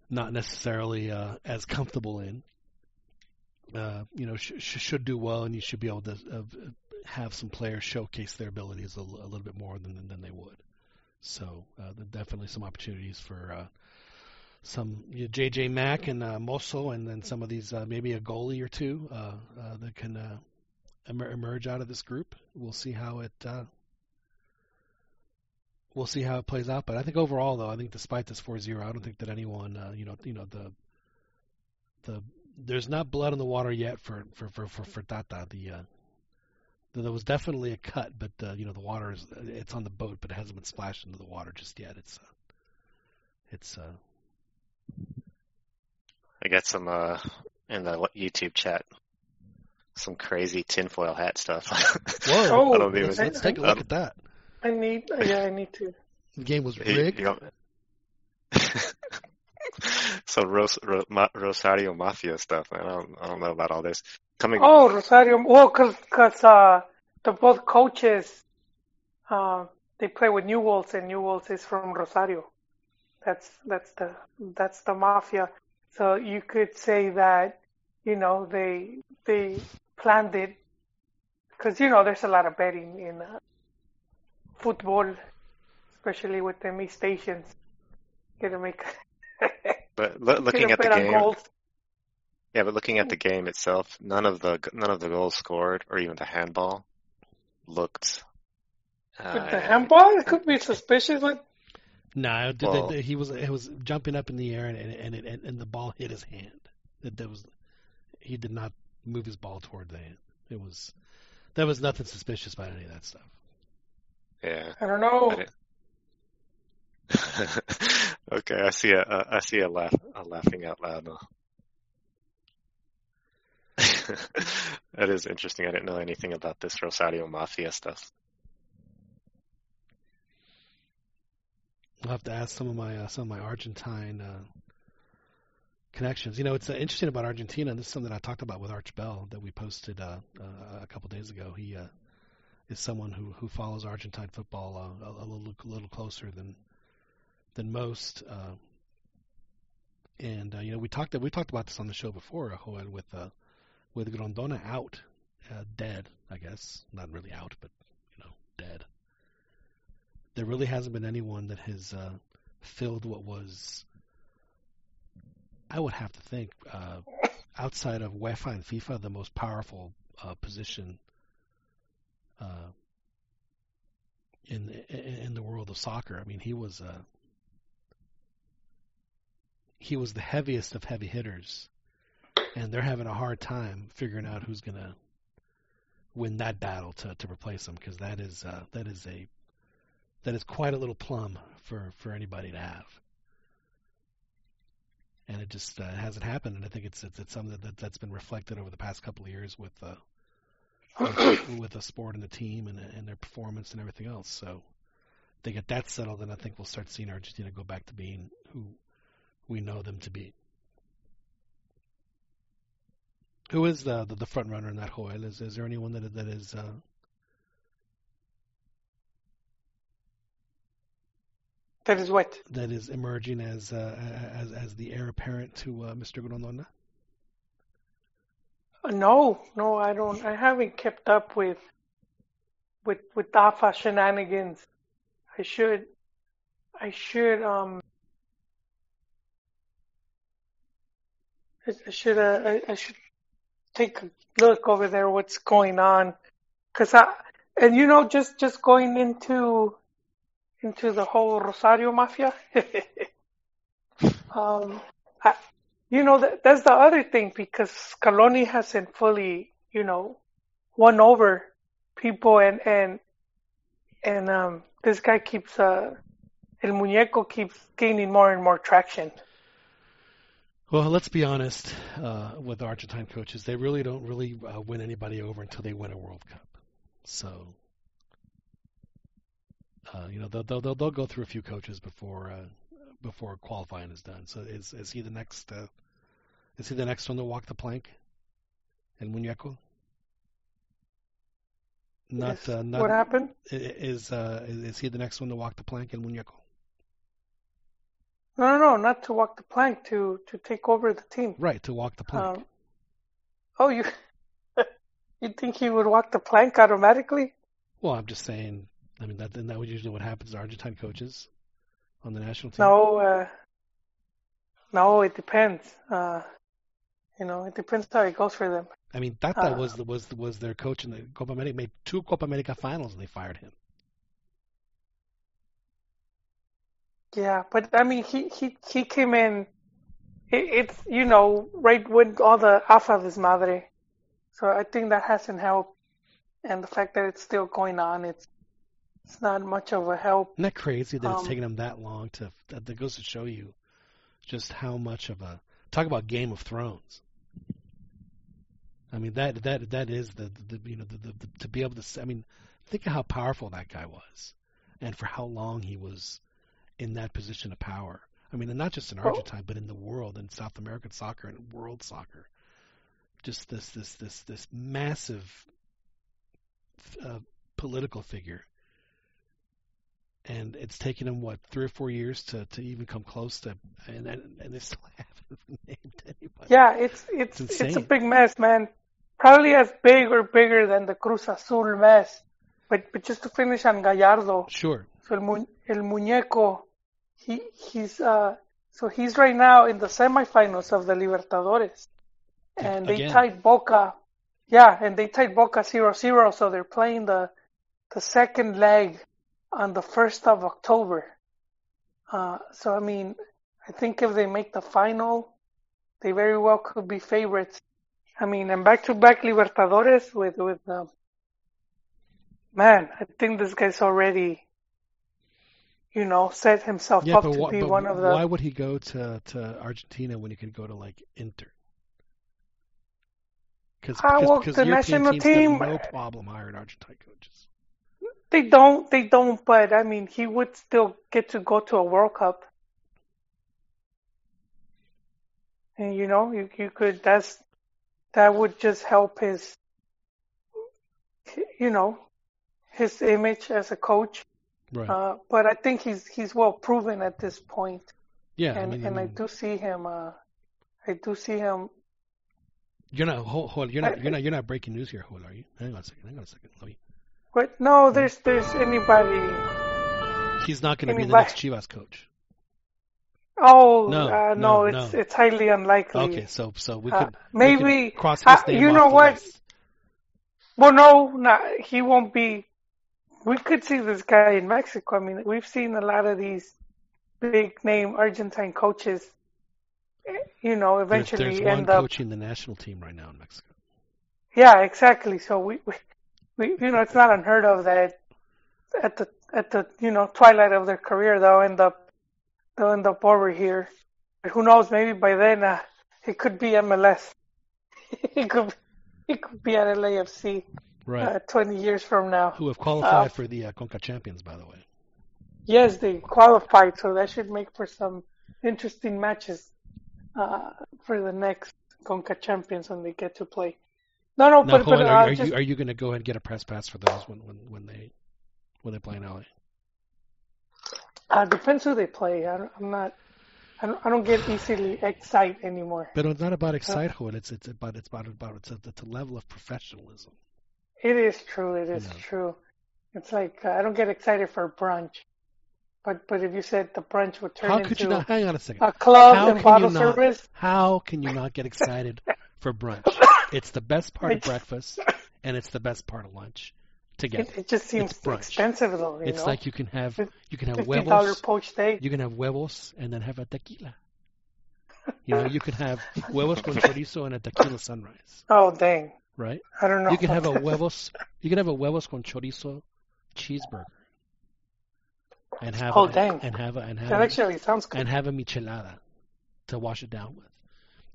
not necessarily uh, as comfortable in. Uh, you know, sh- sh- should do well, and you should be able to uh, have some players showcase their abilities a, l- a little bit more than than they would. So uh, definitely some opportunities for uh, some you know, JJ Mack and uh, Mozo, and then some of these uh, maybe a goalie or two uh, uh, that can uh, emer- emerge out of this group. We'll see how it uh, we'll see how it plays out. But I think overall, though, I think despite this 4-0, I don't think that anyone, uh, you know, you know the the there's not blood in the water yet for for for for, for Tata. The uh, there was definitely a cut, but uh, you know the water is it's on the boat, but it hasn't been splashed into the water just yet. It's uh, it's uh, I got some uh, in the YouTube chat, some crazy tinfoil hat stuff. whoa. Oh, I don't even. let's, let's take a look at that. I need, yeah, I need to. The game was He- rigged. you know- so Ros- Ro- Ma- Rosario Mafia stuff. man. I don't, I don't know about all this. Coming. Oh, Rosario. Well, cause, 'cause, uh, the both coaches, uh, they play with Newell's, and Newell's is from Rosario. That's that's the that's the mafia. So you could say that, you know, they they planned it, because you know there's a lot of betting in uh, football, especially with the me stations. Gonna make. But lo- looking at the game, goals. yeah, but looking at the game itself, none of the none of the goals scored or even the handball looked. With the uh, handball, it could be suspicious. Like, No, Well- the, the, he was it was jumping up in the air and and and, it, and, and the ball hit his hand. That that was he did not move his ball toward the hand. It was there was nothing suspicious about any of that stuff. Yeah. I don't know. I okay, I see a, a I see a laugh a laughing out loud now. that is interesting. I didn't know anything about this Rosario Mafia stuff. I'll have to ask some of my uh, some of my Argentine uh, connections. You know, it's uh, interesting about Argentina. And this is something I talked about with Arch Bell that we posted uh, uh, a couple days ago. He uh, is someone who, who follows Argentine football uh, a, a little a little closer than than most. Uh, and uh, you know, we talked we talked about this on the show before, Joel, with uh, with Grondona out, uh, dead. I guess not really out, but you know, dead there really hasn't been anyone that has uh, filled what was, I would have to think, uh, outside of UEFA and FIFA, the most powerful position uh, in, in the world of soccer. I mean, he was uh, he was the heaviest of heavy hitters, and they're having a hard time figuring out who's going to win that battle to to replace him because that is uh, that is a that is quite a little plum for for anybody to have. And it just uh, hasn't happened, and I think it's it's, it's something that that's been reflected over the past couple of years with uh, with, the sport and the team and and their performance and everything else. So if they get that settled, then I think we'll start seeing Argentina go back to being who we know them to be. Who is the the, the front runner in that Joel? Is is there anyone that that is uh, That is what. that is emerging as uh, as as the heir apparent to uh, Mr. Grondona? No, no, I don't. I haven't kept up with with with AFA shenanigans. I should I should um I, should uh, I, I should take a look over there what's going on cuz I and you know just just going into into the whole Rosario mafia um I, you know that that's the other thing because Scaloni hasn't fully you know won over people and and and um this guy keeps uh El Muñeco keeps gaining more and more traction. Well, let's be honest uh, with Argentine coaches. They really don't really uh, win anybody over until they win a World Cup. So, uh, you know, they'll, they'll they'll go through a few coaches before uh, before qualifying is done. So, is is he the next? Uh, is he the next one to walk the plank? And Muñeco? Not, Yes. uh, not what happened? is uh, is he the next one to walk the plank? El Muñeco? No, no, no, not to walk the plank, to to take over the team. Right, to walk the plank. Um, oh, you you think he would walk the plank automatically? Well, I'm just saying. I mean, that that what usually what happens to Argentine coaches on the national team? No, uh, no, it depends. Uh, you know, it depends how it goes for them. I mean, Tata Uh, was the, was was their coach in the Copa America. Made two Copa America finals, and they fired him. Yeah, but I mean, he he he came in. It, it's you know right when all the AFA desmadre, so I think that hasn't helped, and the fact that it's still going on, it's it's not much of a help. Isn't that crazy that it's Um, taken them that long to? That, goes to show you just how much of a talk about Game of Thrones. I mean that that that is the, the you know the, the, the to be able to I mean think of how powerful that guy was, and for how long he was in that position of power. I mean, and not just in Argentina, but in the world, in South American soccer and world soccer. Just this this this this massive uh, political figure, and it's taken them what three or four years to to even come close to, and and, they still haven't named anybody. Yeah, it's it's It's it's, a big mess, man. Probably as big or bigger than the Cruz Azul mess. But but just to finish on Gallardo, Sure. so el, mu- el muñeco, he he's uh so he's right now in the semifinals of the Libertadores, and they tied Boca. Yeah, and they tied Boca 0-0, so they're playing the the second leg on the first of October. Uh, so I mean, I think if they make the final, they very well could be favorites. I mean, and back-to-back Libertadores with with um, man, I think this guy's already, you know, set himself Yeah, up to wh- be one of the. why would he go to to Argentina when he could go to like Inter? Cause, Ah, because, well, because the European national team- no problem hiring Argentine coaches. They don't, they don't. But I mean, he would still get to go to a World Cup. And you know, you you could. That's that would just help his, you know, his image as a coach. Right. Uh, but I think he's he's well proven at this point. yeah, and I mean, and I do see him. Uh, I do see him. you're not hold, hold, you're not I- you're not you're not breaking news here, hold are you? Hang on a second, hang on a second. Let me, But no, there's there's anybody. he's not going to be the next Chivas coach. Oh No, uh, no, no, it's no. it's highly unlikely. Okay, so so we Uh, could we maybe- could cross uh, his name you know what? list. Well, no, not, he won't be. We could see this guy in Mexico. I mean, we've seen a lot of these big name Argentine coaches. You know, eventually there's one end up. coaching the national team right now in Mexico. Yeah, exactly. So we, we, we, you know, it's not unheard of that at the at the you know twilight of their career they'll end up they'll end up over here. But who knows? Maybe by then uh, it could be MLS. it could it could be at LAFC Right. uh, 20 years from now. Who have qualified uh, for the uh, Conca Champions, by the way. Yes, they qualified, so that should make for some interesting matches uh, for the next Conca Champions when they get to play. No, no, Now, but, on, uh, are, are just, you are you going to go ahead and get a press pass for those when when when they when they play in LA? uh, depends who they play. I, I'm not. I don't, I don't get easily excited anymore. But it's not about excite, Juan. It's it's about it's about about it's a, it's a level of professionalism. It is true. It is No. true. It's like uh, I don't get excited for brunch, but but if you said the brunch would turn How into could you not? Hang on a second. a club How and bottle not? service, How can you not get excited for brunch? It's the best part of breakfast, and it's the best part of lunch together. it, it just seems It's brunch. expensive though. It's know? like you can have you can have huevos, poached egg. you can have huevos, and then have a tequila. You know, you can have huevos con chorizo and a tequila sunrise, Oh dang! right? I don't know. You can have a huevos. You can have a huevos con chorizo cheeseburger, and have Oh, a, dang. and have a and have That a- actually sounds good. and have a michelada to wash it down with.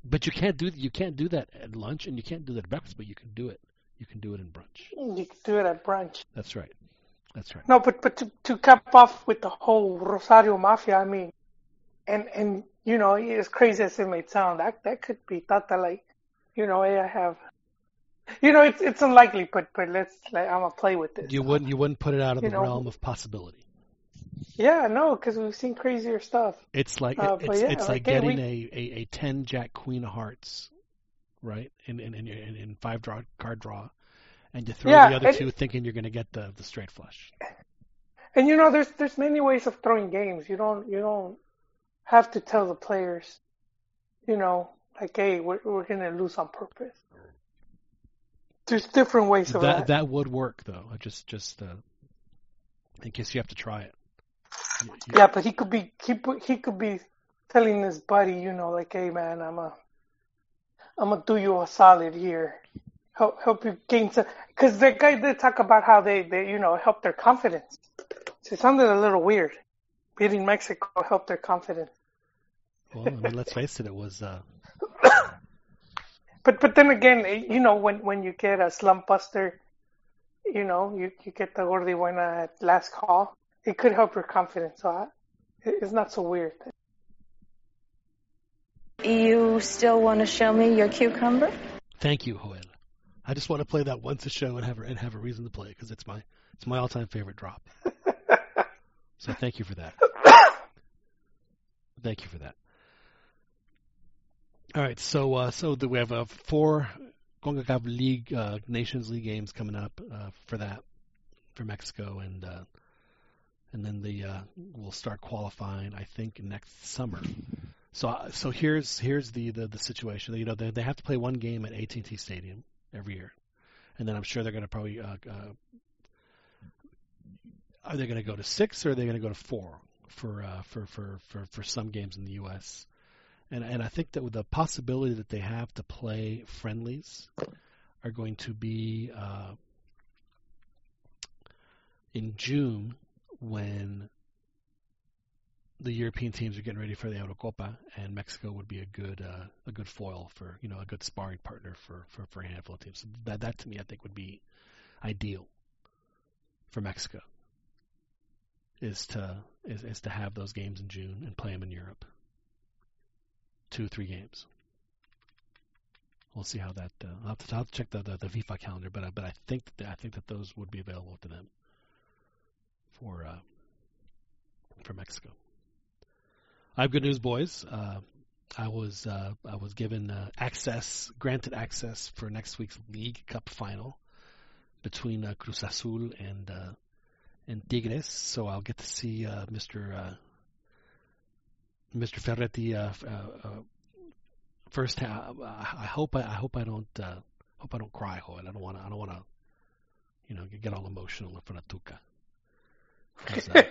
But you can't do you can't do that at lunch and you can't do that at breakfast, but you can do it. You can do it in brunch. You can do it at brunch. That's right. That's right. No, but but to to cap off with the whole Rosario Mafia, I mean, and and you know, as crazy as it may sound, that that could be Tata like, you know, I have, you know, it's it's unlikely, but but let's like I'm gonna play with this. You wouldn't you wouldn't put it out of You the know- realm of possibility. Yeah, no, because we've seen crazier stuff. It's like Uh, it's yeah, it's like like, getting we- a, a, a ten jack queen of hearts, right? In in in, in, in five draw card draw, and you throw Yeah, the other and- two thinking you're going to get the the straight flush. And you know, there's there's many ways of throwing games. You don't you don't have to tell the players, you know, like, hey, we're we're gonna lose on purpose. There's different ways of That that. that would work though. I just just uh, in case you have to try it. Yeah, but he could be he he could be telling his buddy, you know, like, hey man, I'm a I'm gonna do you a solid here, help help you gain some. Because that guy did talk about how they they you know help their confidence. So it sounded a little weird. Beating Mexico helped their confidence. Well, I mean, let's face it. It was uh, But but then again, you know, when when you get a slump buster, you know, you you get the gordi buena at last call, it could help your confidence. So I, it's not so weird. You still want to show me your cucumber? Thank you, Joel. I just want to play that once a show and have a, and have a reason to play because it's my it's my all time favorite drop. So thank you for that. Thank you for that. All right, so uh, so do we have uh, four CONCACAF League uh, Nations League games coming up uh, for that for Mexico and uh, and then the uh, we'll start qualifying I think next summer. So uh, so here's here's the, the the situation. You know they they have to play one game at AT&T Stadium every year, and then I'm sure they're going to probably uh, uh, are they going to go to six or are they going to go to four for uh, for, for for for some games in the U.S. And and I think that with the possibility that they have to play friendlies are going to be uh, in June when the European teams are getting ready for the Eurocopa, and Mexico would be a good uh, a good foil for you know a good sparring partner for, for, for a handful of teams. So that that to me I think would be ideal for Mexico is to is, is to have those games in June and play them in Europe. Two three games. We'll see how that. Uh, I'll, have to, I'll have to check the, the the FIFA calendar, but I, but I think that I think that those would be available to them for uh, for Mexico. I have good news, boys. Uh, I was uh, I was given uh, access, granted access for next week's League Cup final between uh, Cruz Azul and uh, and Tigres. So I'll get to see Mr. Mr. Ferretti first. I hope I, I hope I don't hope I don't cry, Joel. I don't want. I don't want to. You know, get all emotional in front of Tuca. 'Cause, uh,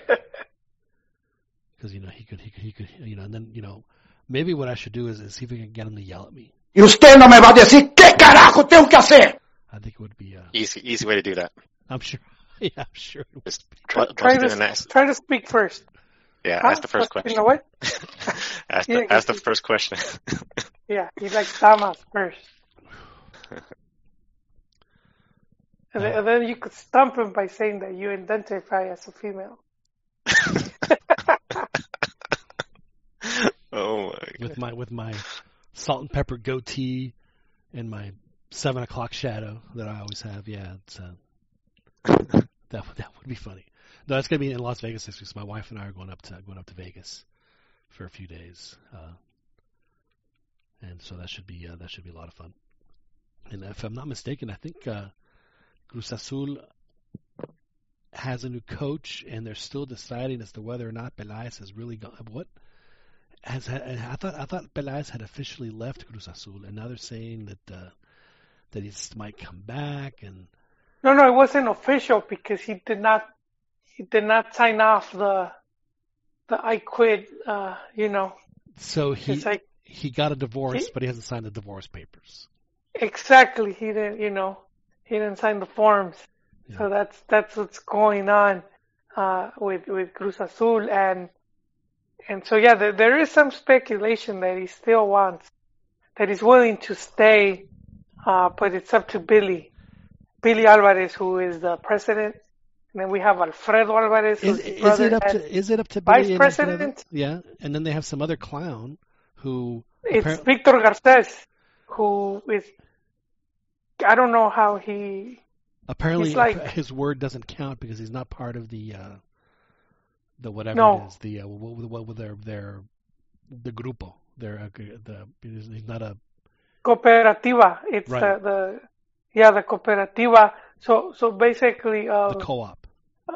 you know he could he could he could you know and then you know maybe what I should do is, is see if we can get him to yell at me. Y usted no me va a decir qué carajo tengo que hacer. I think it would be uh, Easy, easy way to do that. I'm sure yeah I'm sure. Just Try, bust try in to try to speak first. Yeah, Huh? ask the first question. You know what? ask Yeah, the, ask the first question. Yeah, he likes damas first. And then, and then you could stump him by saying that you identify as a female. oh my god. with my with my salt and pepper goatee and my seven o'clock shadow that I always have. Yeah, it's uh, that would that would be funny. No, that's gonna be in Las Vegas this week. So my wife and I are going up to going up to Vegas for a few days, uh, and so that should be uh, that should be a lot of fun. And if I'm not mistaken, I think uh, Cruz Azul has a new coach, and they're still deciding as to whether or not Pelaez has really gone. What has I thought I thought Pelaez had officially left Cruz Azul, and now they're saying that uh, that he might come back. And no, no, it wasn't official because he did not he did not sign off the the I quit. Uh, you know. So he like, he got a divorce, he, but he hasn't signed the divorce papers. Exactly, he didn't. You know, he didn't sign the forms. Yeah. So that's that's what's going on uh, with with Cruz Azul and and so yeah, there, there is some speculation that he still wants, that he's willing to stay, uh, but it's up to Billy, Billy Alvarez, who is the president. And then we have Alfredo Alvarez. Is, is it up to is it up to Billy vice president? Yeah, and then they have some other clown who. It's appara- Victor Garces, who is. I don't know how he. Apparently, like, his word doesn't count because he's not part of the. Uh, the whatever no. it is, the uh, what, what, what their their the grupo, their uh, the he's not a cooperativa. It's right. the, the yeah the cooperativa. So so basically uh, the co-op. Uh,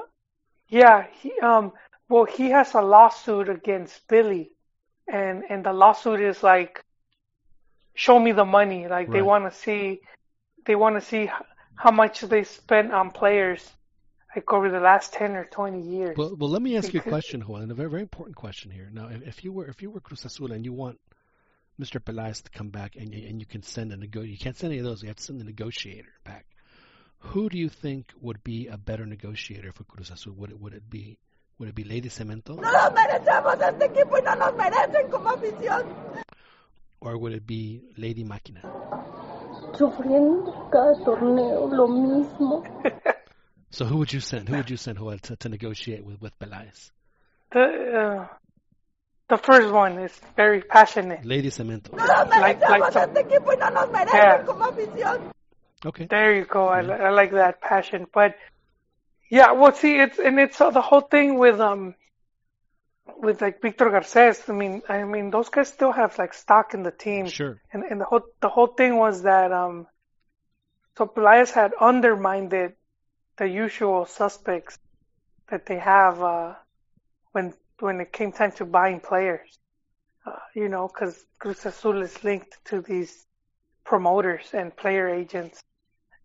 yeah, he um well he has a lawsuit against Billy, and and the lawsuit is like, show me the money. Like right. they want to see, they want to see how much they spent on players like over the last ten or twenty years. Well, well, let me ask you a question, Juan, a very, very important question here. Now, if, if you were if you were Cruz Azul and you want Mr. Pelaez to come back and you, and you can send a nego you can't send any of those. You have to send the negotiator back. Who do you think would be a better negotiator for Cruz Azul? Would it would it be would it be Lady Cemento? No nos merecemos este equipo y no nos merecen como afición. Or would it be Lady Máquina? Sufriendo cada torneo lo mismo. So who would you send? Who would you send Joel to, to negotiate with with Pelaez? The uh, the first one is very passionate. Lady Cemento. No Like- like merecemos some- este equipo y no nos merecen Yeah. Okay. There you go. I, I like that passion. But yeah, well, see, it's and it's uh, the whole thing with um with like Victor Garces. I mean, I mean, those guys still have like stock in the team, Sure. and and the whole the whole thing was that um so Pelaez had undermined it, the usual suspects that they have uh when when it came time to buying players. Uh, you know, because Cruz Azul is linked to these promoters and player agents,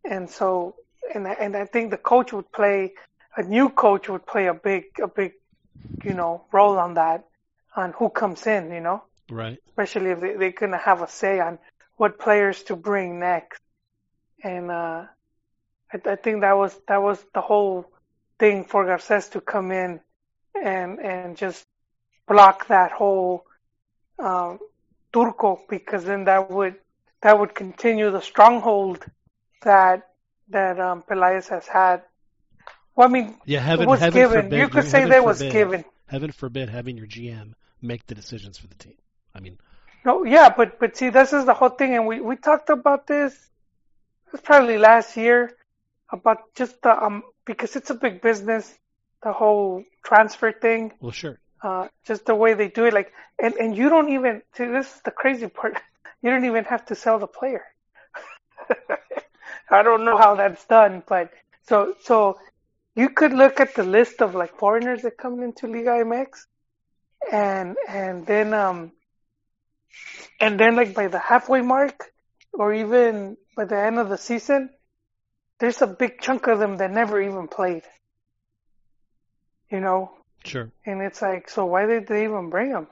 and so and I- and I think the coach would play a new coach would play a big a big you know role on that on who comes in. You know, Right. especially if they, they're gonna have a say on what players to bring next. And uh, I, I think that was that was the whole thing for Garces to come in and and just block that whole um, Turco because then that would that would continue the stronghold that that um, Pelaez has had. Well, I mean, Yeah. Heaven. it was heaven given. Forbid, you could say that was given. Heaven forbid having your GM make the decisions for the team. I mean, No, yeah, but but see, this is the whole thing, and we we talked about this. It was probably last year about just the um because it's a big business, the whole transfer thing, well, sure. uh, just the way they do it, like, and and you don't even see this is the crazy part. You don't even have to sell the player. I don't know how that's done, but so so you could look at the list of like foreigners that come into Liga MX, and and then um and then like by the halfway mark or even by the end of the season there's a big chunk of them that never even played. You know? Sure. and it's like so why did they even bring them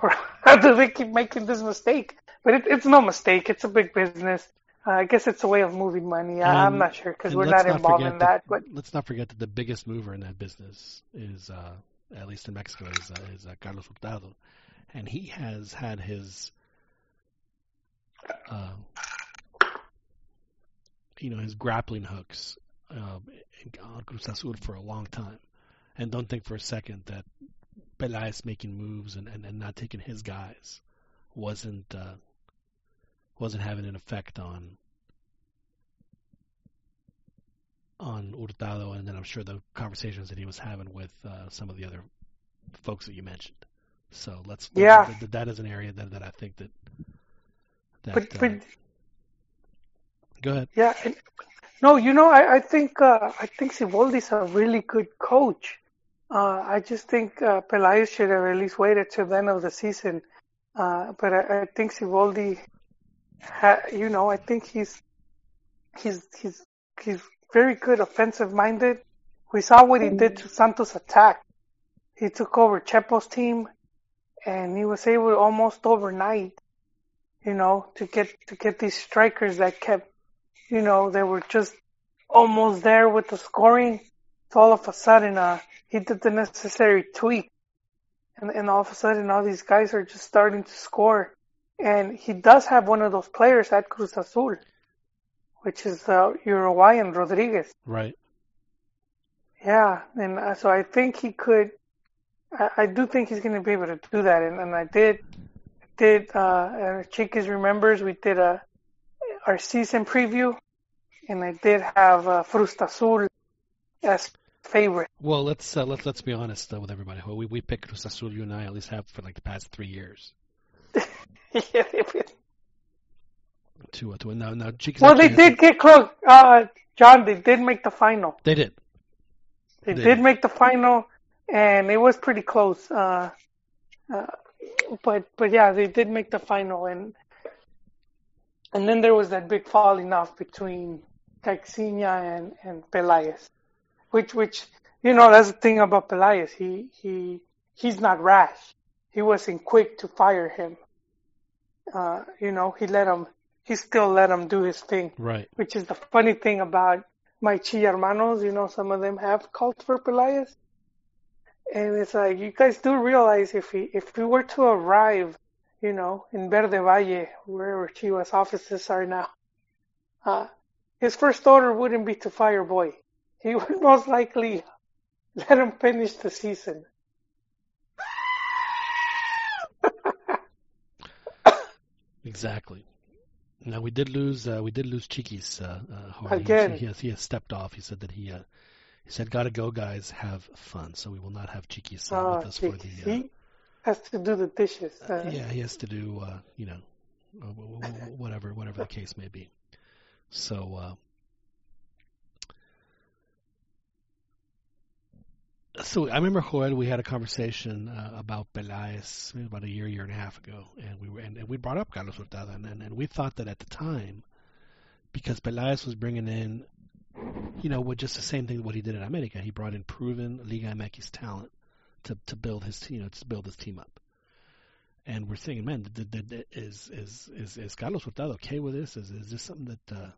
or how do they keep making this mistake? But it, it's no mistake. It's a big business i guess it's a way of moving money. I, i'm not sure because we're let's not involved in that but let's not forget that the biggest mover in that business is, uh, at least in Mexico, is, uh, is uh, Carlos Hurtado, and he has had his, uh, you know, his grappling hooks uh, in- on Cruz Azul for a long time, and don't think for a second that Pelaez making moves and, and, and not taking his guys wasn't uh, wasn't having an effect on on Hurtado, and then I'm sure the conversations that he was having with uh, some of the other folks that you mentioned. So let's Yeah. that, that is an area that, that I think that that but uh, but go ahead. Yeah, and, No, you know, I, I think uh, I think Siboldi's a really good coach. Uh, I just think uh, Pelaez should have at least waited till the end of the season. Uh, but I, I think Siboldi, ha, you know, I think he's he's he's he's very good offensive minded. We saw what he did to Santos attack. He took over Chepo's team, and he was able almost overnight, you know, to get to get these strikers that kept, you know, they were just almost there with the scoring. So all of a sudden, uh, he did the necessary tweak, and and all of a sudden, all these guys are just starting to score. And he does have one of those players at Cruz Azul, which is uh, Uruguayan Rodriguez. Right. Yeah, and uh, so I think he could. I, I do think he's going to be able to do that, and, and I did did uh, uh Chiquis remembers we did a our season preview, and I did have uh, Frusta Azul as favorite. Well, let's uh, let's let's be honest uh, with everybody. Well, we we picked Cruz Azul, you and I at least have for like the past three years. Yeah, they've been- To uh, to win. Now now well, they did get close. Uh, John, they did make the final. They did. They They did did. make the final, and it was pretty close. Uh, uh, but but yeah, they did make the final, and and then there was that big falling off between Caixinha and and Pelaez, which which you know that's the thing about Pelaez. He he he's not rash. He wasn't quick to fire him. Uh, you know, he let him. He still let him do his thing Right. which is the funny thing about my chi hermanos. You know, some of them have called for Pelaez, and it's like you guys do realize if he if we were to arrive, you know, in Verde Valle, wherever Chivas offices are now, uh, his first order wouldn't be to fire Boy. He would most likely let him finish the season. Exactly. Now we did lose. Uh, we did lose Chiquis. Uh, uh, Jorge. He- Again. He, has, he has stepped off. He said that he. Uh, he said, "Gotta go, guys. Have fun." So we will not have Chiquis uh, Uh, with us for the. Uh, he has to do the dishes. Uh, yeah, he has to do. Uh, you know, uh, wh- wh- whatever, whatever the case may be. So. So I remember Joel. We had a conversation uh, about Pelaez maybe about a year, year and a half ago, and we were and, and we brought up Carlos Hurtado, and, and and we thought that at the time, because Pelaez was bringing in, you know, what just the same thing what he did in America. He brought in proven Liga MX talent to to build his you know to build his team up. And we're thinking, man, did, did, did, is is is is Carlos Hurtado okay with this? Is is this something that uh,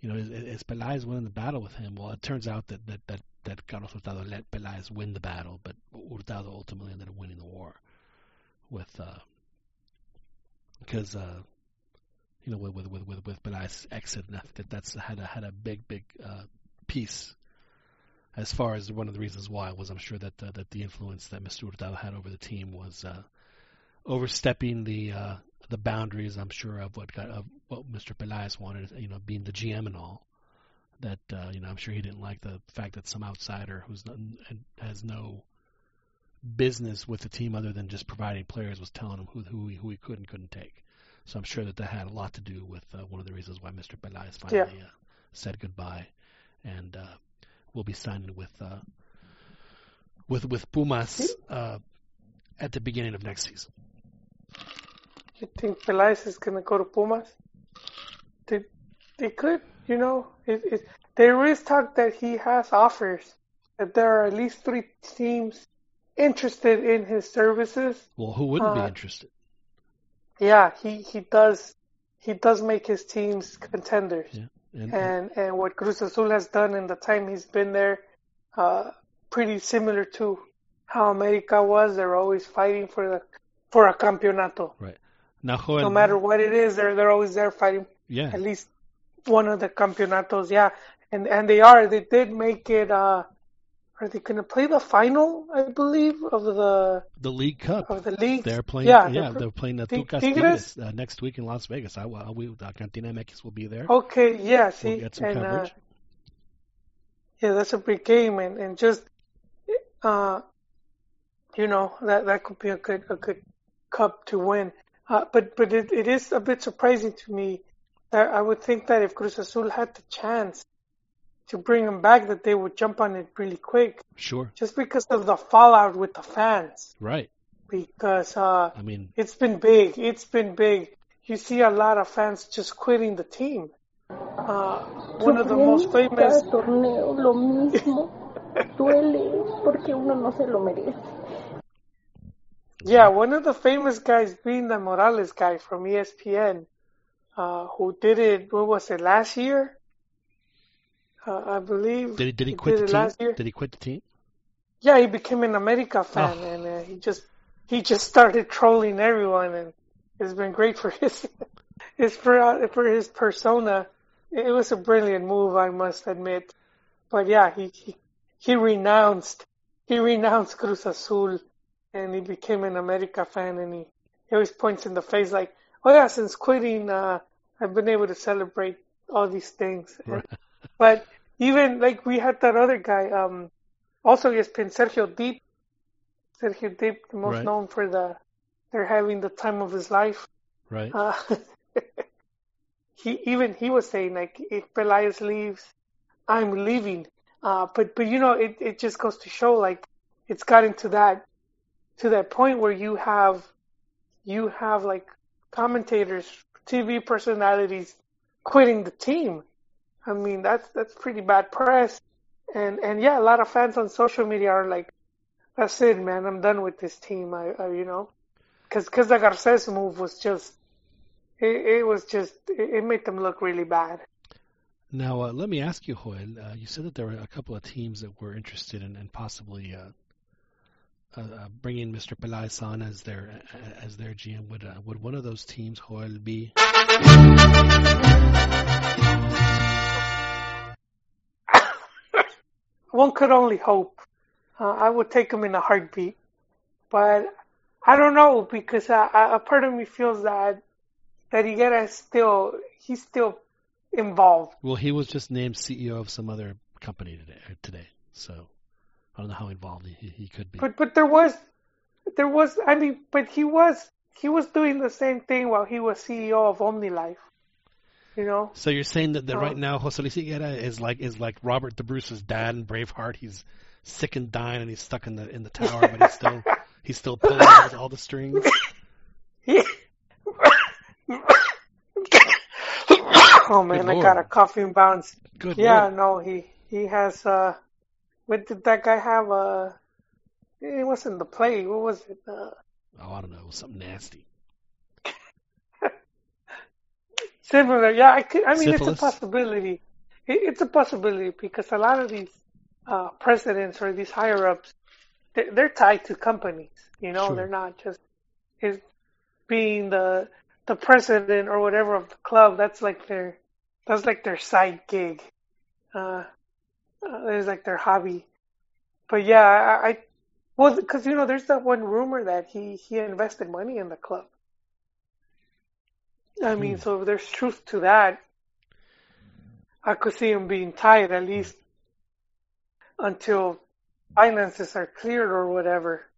you know is, is Pelaez winning the battle with him? Well, it turns out that that that that Carlos Hurtado let Pelaez win the battle, but Hurtado ultimately ended up winning the war with uh, because uh, you know with with with with, Pelaez's exit, and I think that that's had a had a big big uh, piece as far as one of the reasons why was I'm sure that uh, that the influence that Mr. Hurtado had over the team was uh, overstepping the uh, the boundaries. I'm sure of what got, of what Mr. Pelaez wanted, you know, being the GM and all that uh, you know I'm sure he didn't like the fact that some outsider who's not, has no business with the team other than just providing players was telling him who who he, who he could and couldn't take. So I'm sure that that had a lot to do with uh, one of the reasons why Mr. Pelaez finally uh, said goodbye and uh, will be signing with uh, with with Pumas uh, at the beginning of next season. You think Pelaez is going to go to Pumas? They could, you know. It, it, there is talk that he has offers, that there are at least three teams interested in his services. Well, who wouldn't be Uh, interested? Yeah, he, he does he does make his teams contenders. Yeah, and, And and what Cruz Azul has done in the time he's been there, uh, pretty similar to how America was. They're always fighting for the for a campeonato. now, Joel, No matter what it is, they're they're always there fighting yeah, at least one of the campeonatos. Yeah, and and they are. They did make it. Uh, are they going to play the final? I believe of the the League Cup. of the league. They're playing. Yeah, Yeah, they're- they're, playing the Tigres? Tigres uh, next week in Las Vegas. I, I we uh, Cantina MX will be there. Okay, yeah, we'll see, get some and coverage. uh, yeah, that's a big game, and and just uh, you know that that could be a good a good cup to win. Uh, but but it, it is a bit surprising to me I would think that if Cruz Azul had the chance to bring him back, that they would jump on it really quick, Sure. just because of the fallout with the fans. Right. Because uh, I mean, it's been big. It's been big. You see a lot of fans just quitting the team. Uh, one of the most famous. Torneo lo mismo. Duele porque uno no se lo merece. Yeah, one of the famous guys being the Morales guy from ESPN, uh, who did it. What was it last year? Uh, I believe. did he did he quit did the team? Did he quit the team? Yeah, he became an America fan, Oh. and uh, he just he just started trolling everyone, and it's been great for his his for for his persona. It was a brilliant move, I must admit. But yeah, he he, he renounced he renounced Cruz Azul, and he became an America fan, and he, he always points in the face like, "Oh yeah, since quitting, uh, I've been able to celebrate all these things." Right. But even like we had that other guy, um, also ESPN, Sergio Dipp. Sergio Dipp, the most Right. known for the, they're having the time of his life. Right. Uh, he even he was saying like, if Pelaez leaves, I'm leaving. Uh, but but you know, it it just goes to show like, it's gotten to that, to that point where you have, you have like commentators, TV personalities, quitting the team. I mean, that's that's pretty bad press. And and yeah, a lot of fans on social media are like, "That's it, man. I'm done with this team." I, I you know, because because the Garces move was just, it, it was just, it, it made them look really bad. Now, uh, let me ask you, Joel. Uh, you said that there were a couple of teams that were interested in, in possibly uh, uh, uh, bringing Mr. Pelaez on as their as their GM. Would uh, would one of those teams, Joel, be? One could only hope. Uh, I would take him in a heartbeat, but I don't know because a part of me feels that that Higuera is still he's still involved. Well, he was just named CEO of some other company today. Today, so I don't know how involved he, he could be. But but there was there was I mean but he was he was doing the same thing while he was CEO of OmniLife. You know? So you're saying that, that Oh. right now Jose Luis Higuera is like is like Robert the Bruce's dad in Braveheart. He's sick and dying, and he's stuck in the in the tower, but he's still he's still pulling all, all the strings. oh man, I got a coughing bounce. Good Yeah, Lord. no, he he has uh what did that guy have uh it wasn't the plague, what was it? Uh Oh, I don't know, something nasty. similar. Yeah, I could I mean Syphilis? it's a possibility. It, it's a possibility because a lot of these uh presidents or these higher ups they, they're tied to companies, you know, Sure. they're not just is being the the president or whatever of the club. That's like their that's like their side gig. Uh, uh it's like their hobby. But yeah, I, I well, because you know, there's that one rumor that he he invested money in the club. I mean, Hmm. so if there's truth to that, I could see him being tied at least until finances are cleared or whatever.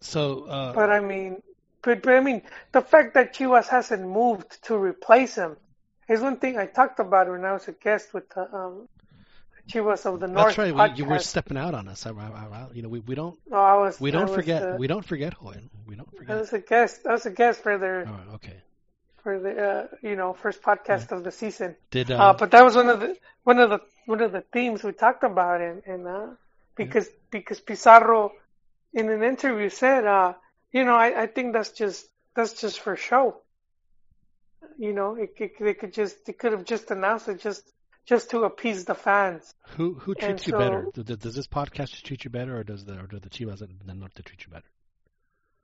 So, uh, But I mean, but, but I mean, the fact that Chivas hasn't moved to replace him is one thing I talked about when I was a guest with the um, Chivas of the North that's right. podcast. You were stepping out on us. I, I, I, you know, we, we don't no, I was. we don't forget uh, we don't forget Joel. We don't I forget. was a guest. I was a guest for their Oh, okay. for the uh, you know first podcast of the season. Did Uh, uh, but that was one of the one of the one of the themes we talked about, and and uh, because because Pizarro in an interview said, uh, you know, I, I think that's just that's just for show. You know, it, it they could just they could have just announced it just just to appease the fans. who who and treats you so- better? Does, does this podcast treat you better, or does the or do the Chivas del Norte treat you better?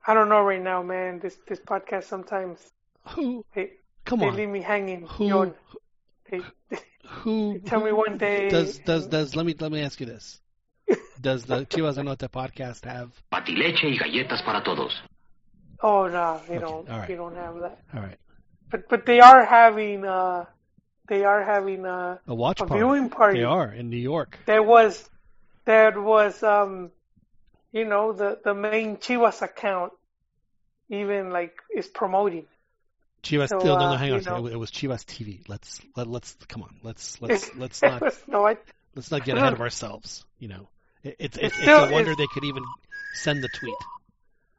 I don't know right now, man. This this podcast sometimes Who? they Come they on. leave me hanging. Who? Yon. They, Who? tell me one day- Does does does let me let me ask you this? Does the Chivas del Norte podcast have? Patileche y galletas para todos. oh no, they Okay, don't. all right. They don't have that. All right, But but they are having uh they are having uh a watch a party. viewing party. They are in New York. There was there was um you know the the main Chivas account even like is promoting. Chivas. So, no, no, uh, hang on. know. It, it was Chivas TV. Let's let, let's come on. Let's let's let's not no, I, let's not get ahead of ourselves. You know, it, it's it's, it's still- a wonder it's- they could even send the tweet.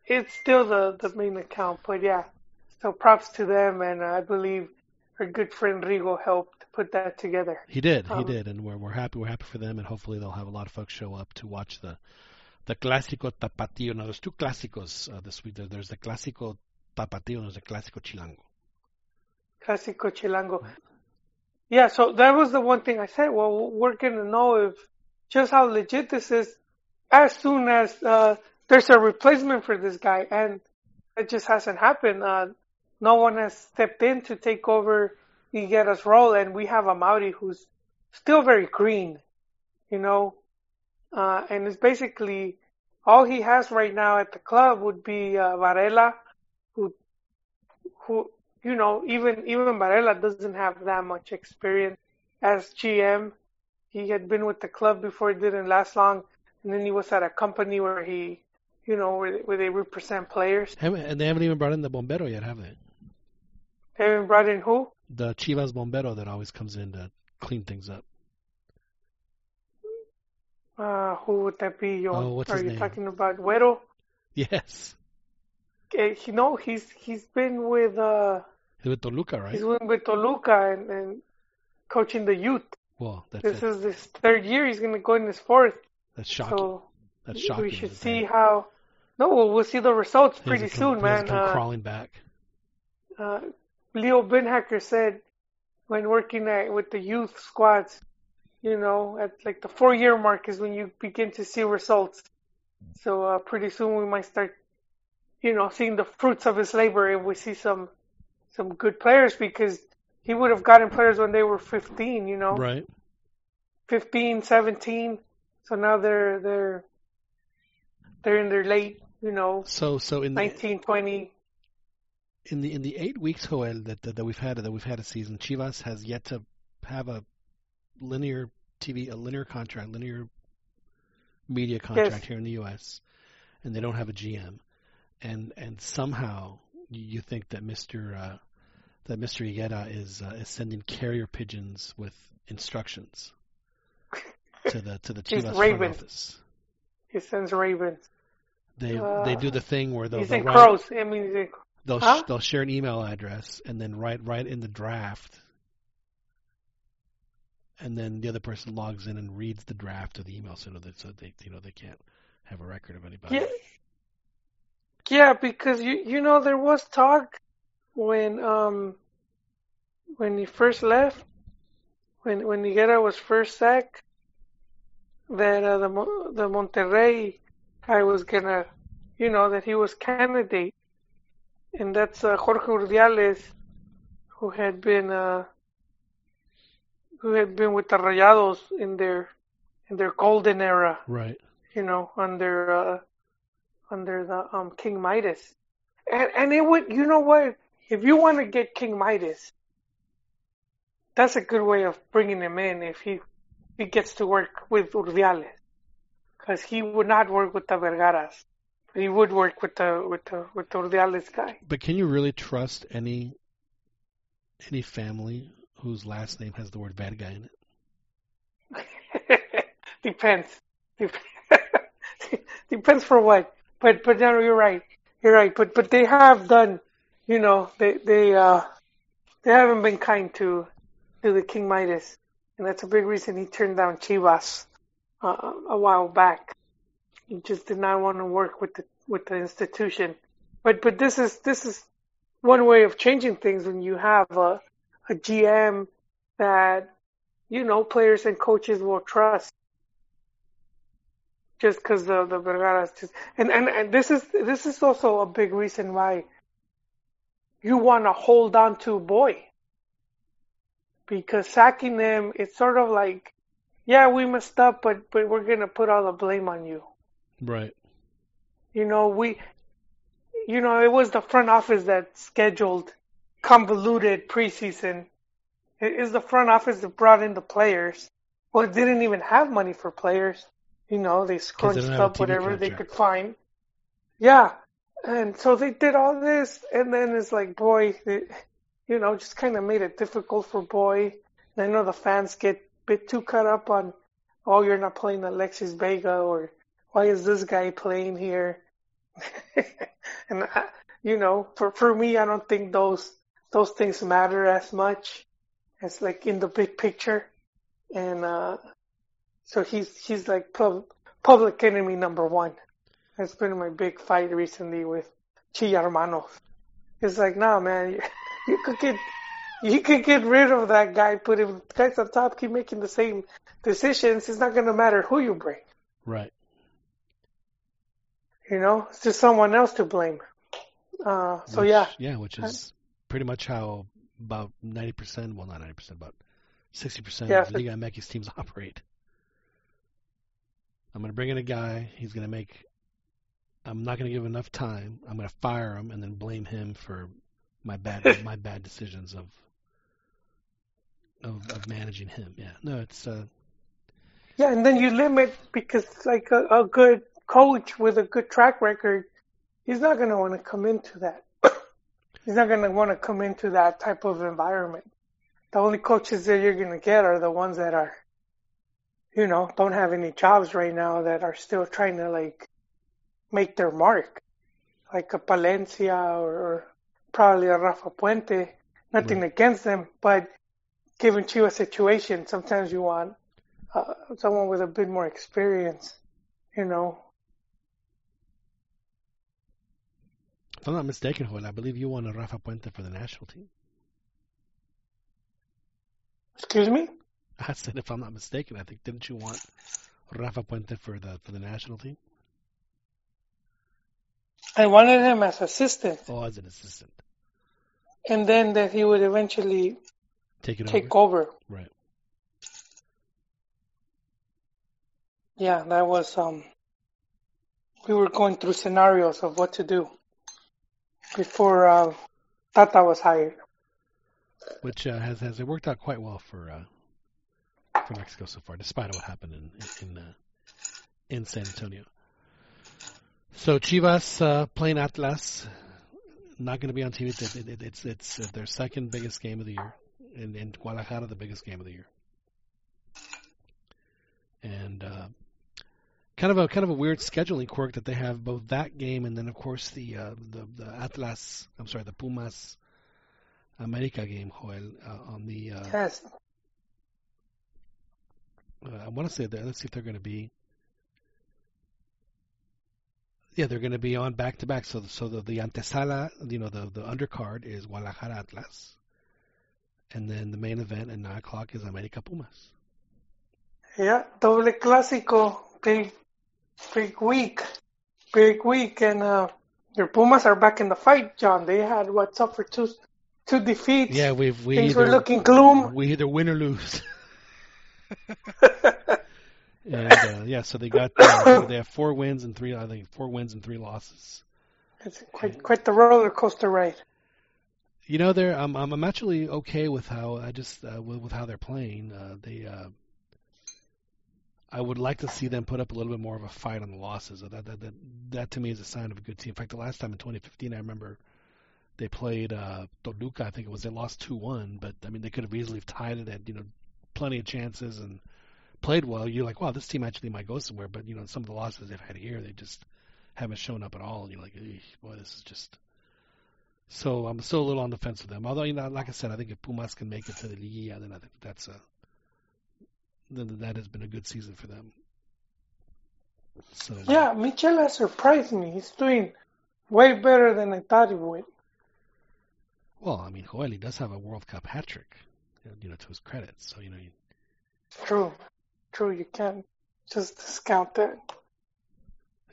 it's still the the main account, but yeah. So props to them, and I believe our good friend Rigo helped put that together. He did, he Um, did, and we're we're happy. We're happy for them, and hopefully they'll have a lot of folks show up to watch the the clásico tapatío. Now there's two clásicos uh, this week. There- There's the clásico tapatío and there's the clásico chilango. Clásico Chilango. Yeah, so that was the one thing I said. Well, we're gonna know if just how legit this is as soon as uh, there's a replacement for this guy, and it just hasn't happened. Uh, no one has stepped in to take over Higuera's role, and we have a Mauri who's still very green, you know, uh, and it's basically all he has right now at the club would be uh, Varela, who, who, you know, even even Varela doesn't have that much experience as GM. He had been with the club before it didn't last long, and then he was at a company where he, you know, where they represent players. And they haven't even brought in the bombero yet, have they? Haven't brought in who? The Chivas bombero that always comes in to clean things up. Uh, who would that be? Yo? Oh, what's Are you name? talking about Güero? Yes, Uh, you know, he's he's been with uh he's with Toluca, right? he's been with Toluca and, and coaching the youth. Well, that's This it. is his third year. He's gonna go in his fourth. That's shocking. So that's shocking. we should see they- how. No, we'll, we'll see the results pretty come- soon, man. come Uh, crawling back. uh, Leo Beenhakker said when working at, with the youth squads, you know, at like the four year mark is when you begin to see results. So uh, pretty soon we might start, you know, seeing the fruits of his labor and we see some some good players because he would have gotten players when they were 15, you know, Right. 15, 17. So now they're they're they're in their late, you know, So so in the 19, 20. In the in the eight weeks, Joel, that, that that we've had that we've had a season, Chivas has yet to have a linear TV, a linear contract, linear media contract here in the U.S., and they don't have a GM, and and somehow you think that Mister uh, that Mister Higuera is uh, is sending carrier pigeons with instructions to the to the Chivas front office. He sends Ravens. They they Uh, do the thing where they'll, He's they'll in write- crows. I mean, he's in, They'll Huh? sh- they'll share an email address and then write write in the draft, and then the other person logs in and reads the draft of the email so that so they you know they can't have a record of anybody. yeah, yeah, because you you know there was talk when um when he first left, when when Higuera was first sacked, that uh, the the Monterrey guy was gonna, you know, that he was candidate, and that's uh, Jorge Urdiales, who had been uh who had been with the Rayados in their in their golden era. Right. you know, under uh, under the um King Midas, and and it would, you know what? If you want to get King Midas, that's a good way of bringing him in. If he he gets to work with Urdiales, because he would not work with the Vergaras, he would work with the with the with the Urdiales guy. But can you really trust any any family whose last name has the word bad guy in it? Depends. Dep- Depends for what. But but no, you're right. You're right. But but they have done. You know, they they uh they haven't been kind to to the King Midas, and that's a big reason he turned down Chivas uh, a while back. He just did not want to work with the with the institution. But but this is this is one way of changing things when you have a a GM that you know players and coaches will trust. Just because the the Vergara's just and, and and this is this is also a big reason why you want to hold on to Boy because sacking them it's sort of like yeah we messed up but but we're gonna put all the blame on you Right. you know we you know it was the front office that scheduled convoluted preseason it is the front office that brought in the players well it didn't even have money for players you know, they scrunched don't have a up whatever they could find. Yeah. And so they did all this, and then it's like, boy, it, you know, just kind of made it difficult for Boy. And I know the fans get a bit too caught up on, oh, you're not playing Alexis Vega or why is this guy playing here? and I, you know, for for me, I don't think those those things matter as much as like in the big picture. And uh so he's he's like pub, public enemy number one. That's been my big fight recently with Chi. It's like, nah, man, you, you could get you could get rid of that guy, put him guys on top, keep making the same decisions. It's not gonna matter who you bring. Right. You know, it's just someone else to blame. Uh, so which, yeah, Yeah, which is pretty much how about 90%, well, not 90%, about 60% Yeah, of Liga MX teams operate. I'm going to bring in a guy. He's going to make. I'm not going to give him enough time. I'm going to fire him and then blame him for my bad my bad decisions of of, of managing him. Yeah, no, it's uh, yeah, and then you limit because like a, a good coach with a good track record, he's not gonna want to come into that. he's not gonna want to come into that type of environment. The only coaches that you're gonna get are the ones that are, you know, don't have any jobs right now that are still trying to like make their mark, like a Palencia or, or probably a Rafa Puente. Nothing Right. against them, but given to a situation, sometimes you want uh, someone with a bit more experience, you know. I'm not mistaken, Joel, I believe you wanted Rafa Puente for the national team. Excuse me? I said, if I'm not mistaken, I think didn't you want Rafa Puente for the for the national team? I wanted him as assistant, Oh, as an assistant, and then that he would eventually take it take over. over. Right. Yeah, that was um. We were going through scenarios of what to do before uh, Tata was hired. which uh, has has it worked out quite well for uh, for Mexico so far, despite what happened in in uh, in San Antonio. So Chivas uh, playing Atlas, not going to be on TV. It, it, it, it's it's their second biggest game of the year, and and Guadalajara the biggest game of the year. And uh, kind of a kind of a weird scheduling quirk that they have both that game and then of course the uh, the the Atlas. I'm sorry, the Pumas America game, Joel, uh, on the. Uh, Yes, uh, I want to say that. Let's see if they're going to be. Yeah, they're going to be on back to back. So, so the, the antesala, you know, the the undercard is Guadalajara Atlas, and then the main event at nine o'clock is America Pumas. yeah, doble clásico, big, big week, big week, and uh, your Pumas are back in the fight, John. They had what suffered two, two defeats. Yeah, we've we Things either were looking gloom. we either win or lose. and uh, yeah, so they got uh, they have four wins and three I think four wins and three losses. It's quite quite the roller coaster ride. You know, they're I'm I'm I'm actually okay with how I just uh, with, with how they're playing. Uh, they uh, I would like to see them put up a little bit more of a fight on the losses. That that that, that to me is a sign of a good team. In fact, the last time in 2015, I remember they played uh, Toluca. I think it was they lost two one, but I mean they could have easily tied it. Had you know plenty of chances and played well. You're like, wow, this team actually might go somewhere. But you know some of the losses they've had here, they just haven't shown up at all. And you're like, boy, this is just. So I'm still a little on the fence with them. Although, you know, like I said, I think if Pumas can make it to the Liga, then I think that's a then that has been a good season for them. So Yeah, Michel has surprised me. He's doing way better than I thought he would. Well, I mean, Joel does have a World Cup hat trick, you know, to his credit. So you know, you, True, true. You can't just discount that.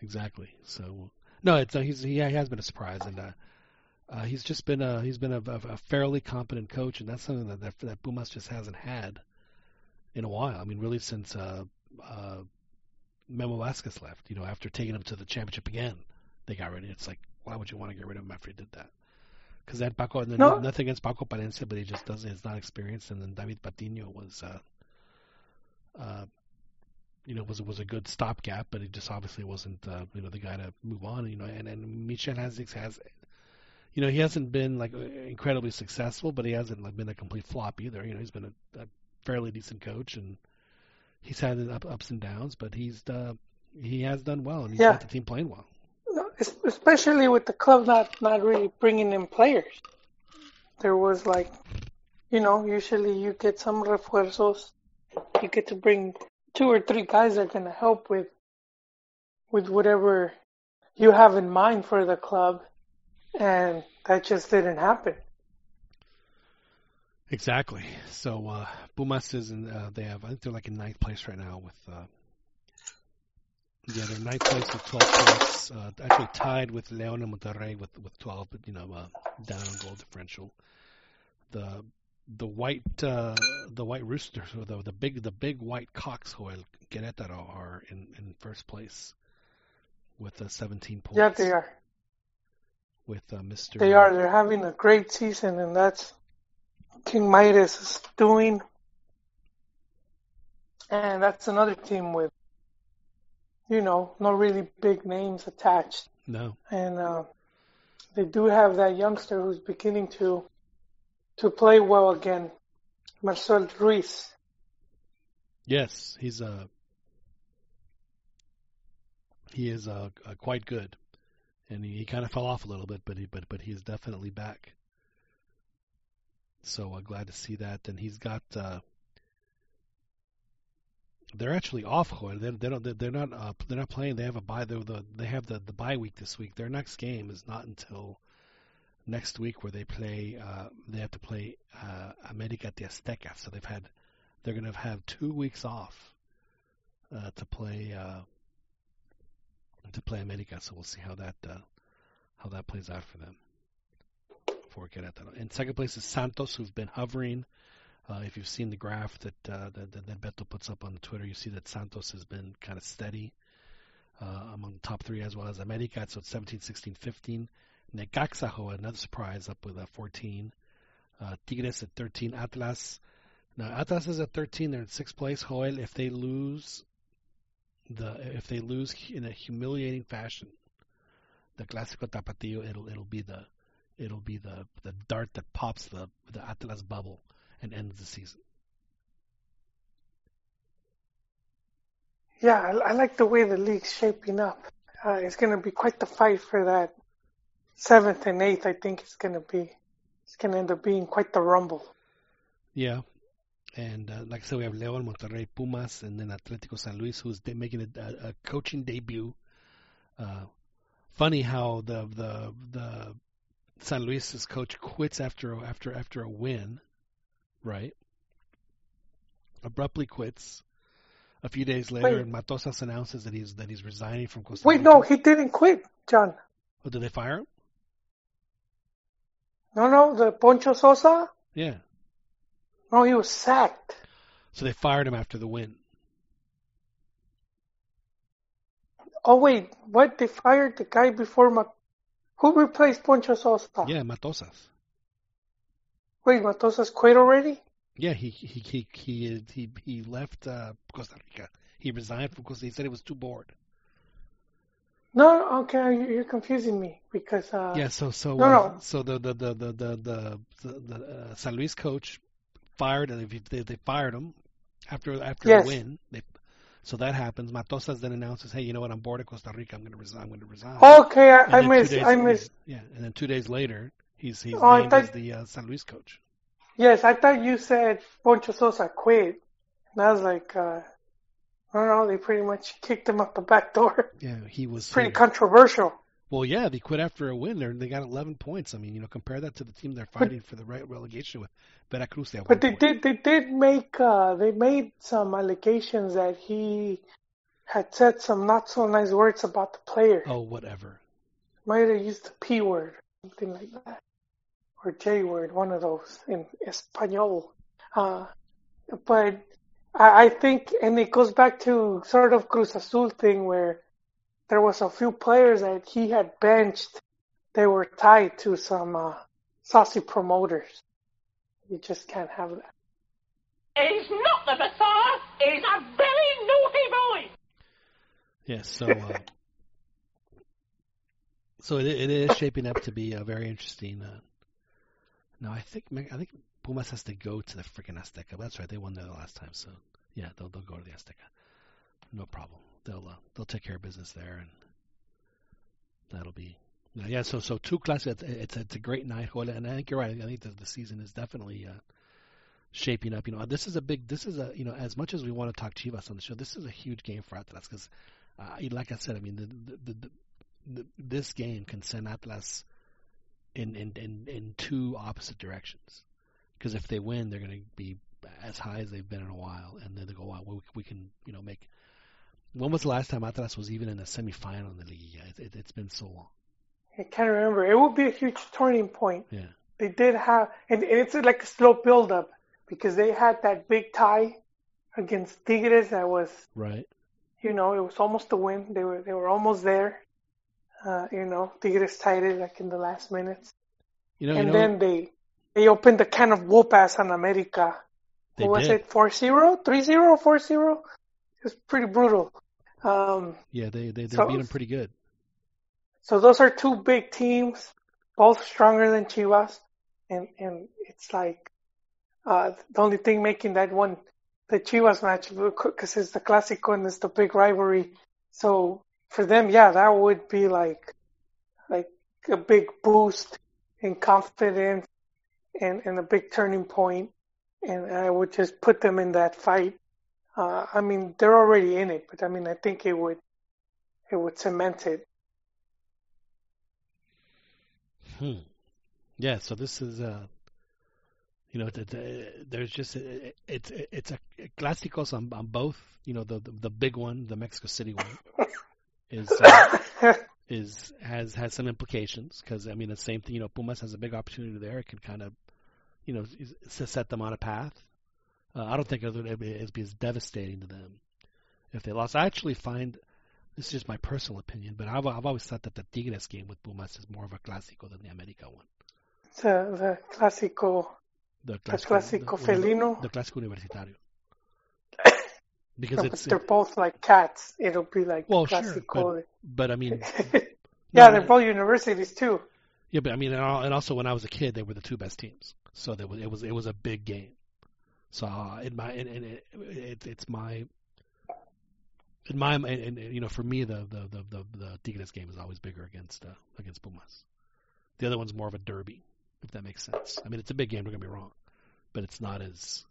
exactly. So no, it's uh, he's he has been a surprise, and uh, uh, he's just been a he's been a, a, fairly competent coach, and that's something that, that that Pumas just hasn't had in a while. I mean, really since uh, uh, Memo Vasquez left. You know, after taking him to the championship again, they got rid of. It's like, why would you want to get rid of him after he did that? Because that Paco, No. nothing against Paco Palencia, but he just doesn't. He's not experienced. And then David Patino was, uh, uh, you know, was was a good stopgap, but he just obviously wasn't, uh, you know, the guy to move on. You know, and and Michel has has, you know, he hasn't been like incredibly successful, but he hasn't like been a complete flop either. You know, he's been a, a fairly decent coach, and he's had up, ups and downs, but he's uh, he has done well, and he's Yeah. got the team playing well. No, especially with the club not not really bringing in players. There was like, you know, usually you get some refuerzos. You get to bring two or three guys that are going to help with with whatever you have in mind for the club, and that just didn't happen. Exactly. So uh, Pumas is in. Uh, they have. I think they're like in ninth place right now with. Uh, yeah, they're ninth place with 12 points. Uh, actually tied with León and Monterrey with with 12, but you know, uh, down goal differential. The the white uh, the white roosters or the the big the big white cocks Joel Querétaro are in in first place with uh, 17 points. Yeah, they are. With uh, Mr. They are. They're having a great season, and that's King Midas is doing. And that's another team with, you know, no really big names attached. No. And uh, they do have that youngster who's beginning to to play well again, Marcel Ruiz. Yes, he's uh he is uh, uh quite good, and he, he kind of fell off a little bit, but he but but he's definitely back. So uh, glad to see that, and he's got. uh They're actually off. They they don't they're not uh, they're not playing. They have a bye. They're the they have the the bye week this week. Their next game is not until next week, where they play. Uh, they have to play uh, America de Azteca. So they've had they're going to have two weeks off uh, to play uh, to play America. So we'll see how that uh, how that plays out for them. In second place is Santos, who've been hovering. Uh, if you've seen the graph that, uh, that that Beto puts up on Twitter, you see that Santos has been kind of steady uh, among the top three, as well as America. So it's 17, 16, 15. Necaxa, another surprise, up with a 14. Uh, Tigres at 13. Atlas now Atlas is at 13. They're in sixth place. Joel, if they lose the if they lose in a humiliating fashion, the Clásico Tapatío, it'll it'll be the it'll be the the dart that pops the the Atlas bubble and ends the season. Yeah, I, I like the way the league's shaping up. Uh, it's going to be quite the fight for that seventh and eighth. I think it's going to be. It's going to end up being quite the rumble. Yeah. And uh, like I said, we have León, Monterrey, Pumas, and then Atlético San Luis, who's de- making a, a, a coaching debut. Uh, funny how the the the San Luis's coach quits after after after a win, right? Abruptly quits. A few days later, Wait. Matosas announces that he's that he's resigning from Costa Wait, no, he didn't quit, John. Oh, did they fire him? No, no, the Poncho Sosa. Yeah. No, he was sacked. So they fired him after the win. Oh wait, what? They fired the guy before Ma- Who replaced Poncho Sosa? Yeah, Matosas. Wait, Matosas quit already? Yeah, he he he he he, he left uh, Costa Rica. He resigned because He said he was too bored. No, okay, you- you're confusing me because uh, Yeah, so so No, uh, no. so the the the the the the, the, uh, San Luis coach fired and they, they they fired him after after Yes. a win. They so that happens. Matosas then announces, "Hey, you know what? I'm bored of Costa Rica. I'm going to resign. I'm going to resign." okay, I, And I then missed. days- I missed. Yeah, and then two days later, he's he's Oh, named as the uh, San Luis coach. Yes, I thought you said Poncho Sosa quit. And I was like, uh, I don't know, they pretty much kicked him out the back door. Yeah, he was Pretty uh, controversial. Well, yeah, they quit after a win. They're, they got 11 points. I mean, you know, compare that to the team they're fighting for the right relegation with, Veracruz. They But they point. did, they did make, uh, they made some allegations that he had said some not so nice words about the player. Oh, whatever. Might have used the P word, something like that. Or J word, one of those in Espanol. Uh, but I, I think, and it goes back to sort of Cruz Azul thing where there was a few players that he had benched. They were tied to some, uh, saucy promoters. You just can't have that. He's not the Messiah. He's a very naughty boy. Yeah, so uh, So it, it is shaping up to be a very interesting. Uh, no, I think I think Pumas has to go to the freaking Azteca. That's right, they won there the last time, so yeah, they'll they'll go to the Azteca. No problem. They'll uh, they'll take care of business there, and that'll be yeah. So so two classes. It's it's, it's a great night, and I think you're right. I think the, the season is definitely uh, shaping up. You know, this is a big. This is a you know as much as we want to talk Chivas on the show, this is a huge game for Atlas because, uh, like I said, I mean the the, the the this game can send Atlas in in in, in two opposite directions. Because if they win, they're going to be as high as they've been in a while, and then they go, "Wow, we, we can you know make." When was the last time Atlas was even in a semifinal in the league? It, it, it's been so long. I can't remember. It would be a huge turning point. Yeah. They did have, and, and it's like a slow build up because they had that big tie against Tigres that was right. You know, it was almost a win. They were they were almost there. Uh, you know, Tigres tied it like in the last minutes. You know, and you know, then they they opened the can of whoop ass on America. They what was did. it 4-0, 3-0, 4-0? It was pretty brutal. Um, yeah, they they, they so- beat them pretty good. so those are two big teams, both stronger than Chivas, and and it's like uh, the only thing making that one the Chivas match because it's the Clásico and it's the big rivalry. So for them, yeah, that would be like like a big boost in confidence and and a big turning point, and I would just put them in that fight. Uh, I mean, they're already in it, but I mean, I think it would it would cement it. Hmm. Yeah. So this is uh, you know, th- th- there's just it, it's it's a clásicos on, on both. You know, the, the the big one, the Mexico City one, is uh, is has has some implications because I mean the same thing. You know, Pumas has a big opportunity there. It could kind of, you know, set them on a path. Uh, I don't think it would be, it'd be as devastating to them if they lost. I actually find this is just my personal opinion, but I've I've always thought that the Tigres game with Pumas is more of a clásico than the America one. the the clásico The the clásico felino. the clásico universitario. Because No, it's they're both like cats. It'll be like well, sure, but, but I mean, yeah, no, they're both universities too. Yeah, but I mean, and and also when I was a kid, they were the two best teams, so there was it was it was a big game. So uh, in my it, it, it's my in my and, you know for me the the the the, the Tigres game is always bigger against uh, against Pumas. The other one's more of a derby, if that makes sense. I mean, it's a big game. Don't get me wrong, but it's not as.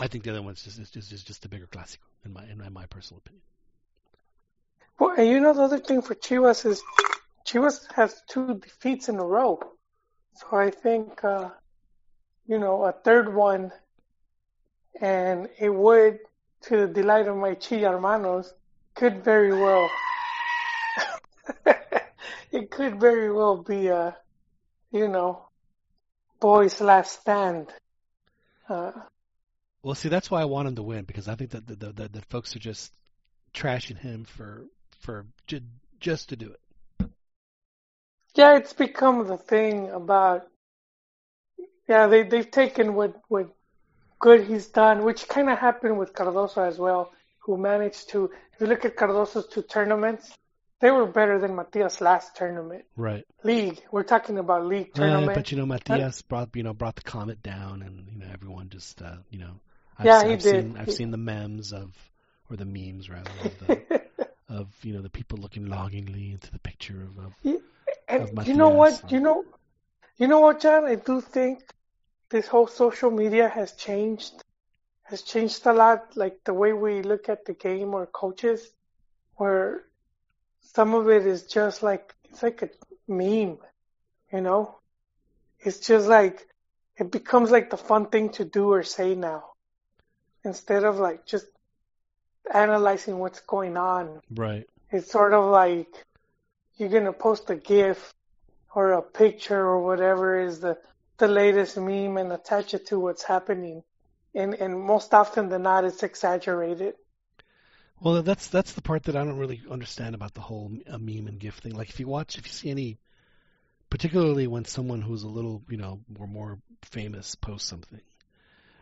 I think the other one's just just, just just a bigger clásico in my in my personal opinion. Well, and you know the other thing for Chivas is Chivas has two defeats in a row. So I think uh you know a third one and it would to the delight of my Chi hermanos could very well it could very well be a you know boys last stand. Uh Well, see, that's why I want him to win because I think that the, the, the, the folks are just trashing him for for ju- just to do it. Yeah, it's become the thing about. Yeah, they they've taken what what good he's done, which kind of happened with Cardozo as well, who managed to. If you look at Cardozo's two tournaments, they were better than Matias' last tournament. Right. League, we're talking about league Uh, tournament. but you know, Matias brought you know brought the comet down, and you know everyone just uh, you know. I've, Yeah, he I've did. Seen, I've He- seen the memes of, or the memes rather, of, the, of you know the people looking longingly into the picture of. of and of you know Matias what? You know, you know what, John? I do think this whole social media has changed, has changed a lot. Like the way we look at the game or coaches, where some of it is just like it's like a meme, you know. It's just like it becomes like the fun thing to do or say now, instead of like just analyzing what's going on right. it's sort of like you're gonna post a GIF or a picture or whatever is the the latest meme and attach it to what's happening, and and most often than not, it's exaggerated. Well, that's that's the part that I don't really understand about the whole uh, meme and GIF thing. Like, if you watch, if you see any, particularly when someone who's a little, you know, more more famous posts something,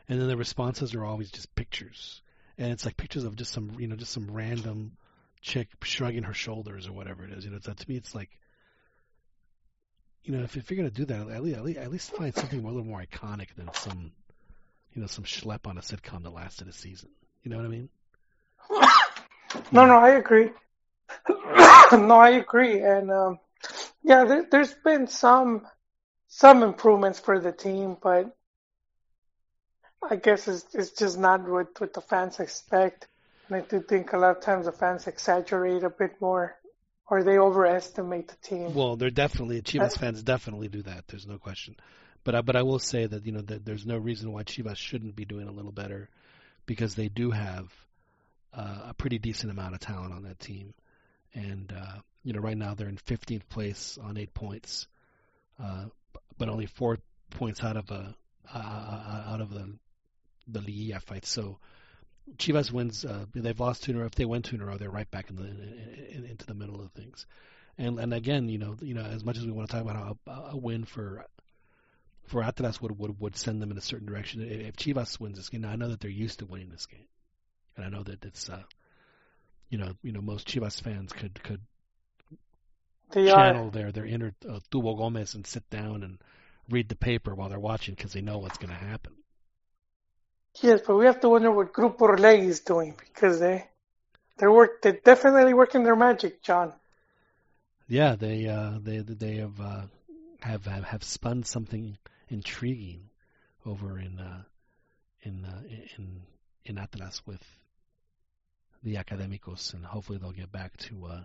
and then the responses are always just pictures, and it's like pictures of just some, you know, just some random chick shrugging her shoulders or whatever it is. You know, that to me, it's like, you know, if, if you're gonna do that, at least, at least at least find something a little more iconic than some, you know, some schlep on a sitcom that lasted a season. You know what I mean? No, no, I agree. no, I agree, and um, yeah, there, there's been some some improvements for the team, but I guess it's it's just not what what the fans expect. And I do think a lot of times the fans exaggerate a bit more, or they overestimate the team. Well, they're definitely Chivas fans definitely do that. There's no question. But I, but I will say that you know that there's no reason why Chivas shouldn't be doing a little better, because they do have uh, a pretty decent amount of talent on that team, and uh, you know right now they're in 15th place on eight points, uh, but only four points out of a uh, out of the the Liguilla fight. So Chivas wins. Uh, they've lost two in a row. If they win two in a row, they're right back in the in, into the middle of things. And and again, you know, you know, as much as we want to talk about how a, a win for for Atlas would, would would send them in a certain direction. If Chivas wins this game, I know that they're used to winning this game, and I know that it's uh, you know, you know, most Chivas fans could could They channel are. their their inner uh, Tubo Gomez and sit down and read the paper while they're watching because they know what's going to happen. Yes, but we have to wonder what Grupo Orlegi is doing because they they're work they're definitely working their magic, John. Yeah, they uh, they they have uh, have have spun something intriguing over in uh, in uh, in in Atlas with the Académicos, and hopefully they'll get back to uh,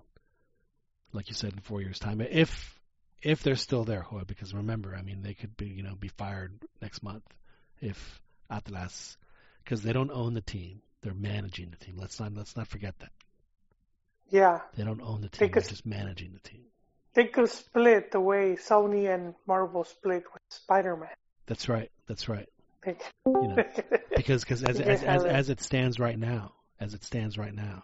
like you said in four years' time, if if they're still there, because remember, I mean, they could be you know be fired next month if Atlas because they don't own the team, they're managing the team. Let's not let's not forget that Yeah, they don't own the They team; they're just managing the team. they could split the way Sony and Marvel split with Spider-Man. That's right. That's right. You know, because cause as, as as it. as it stands right now, as it stands right now,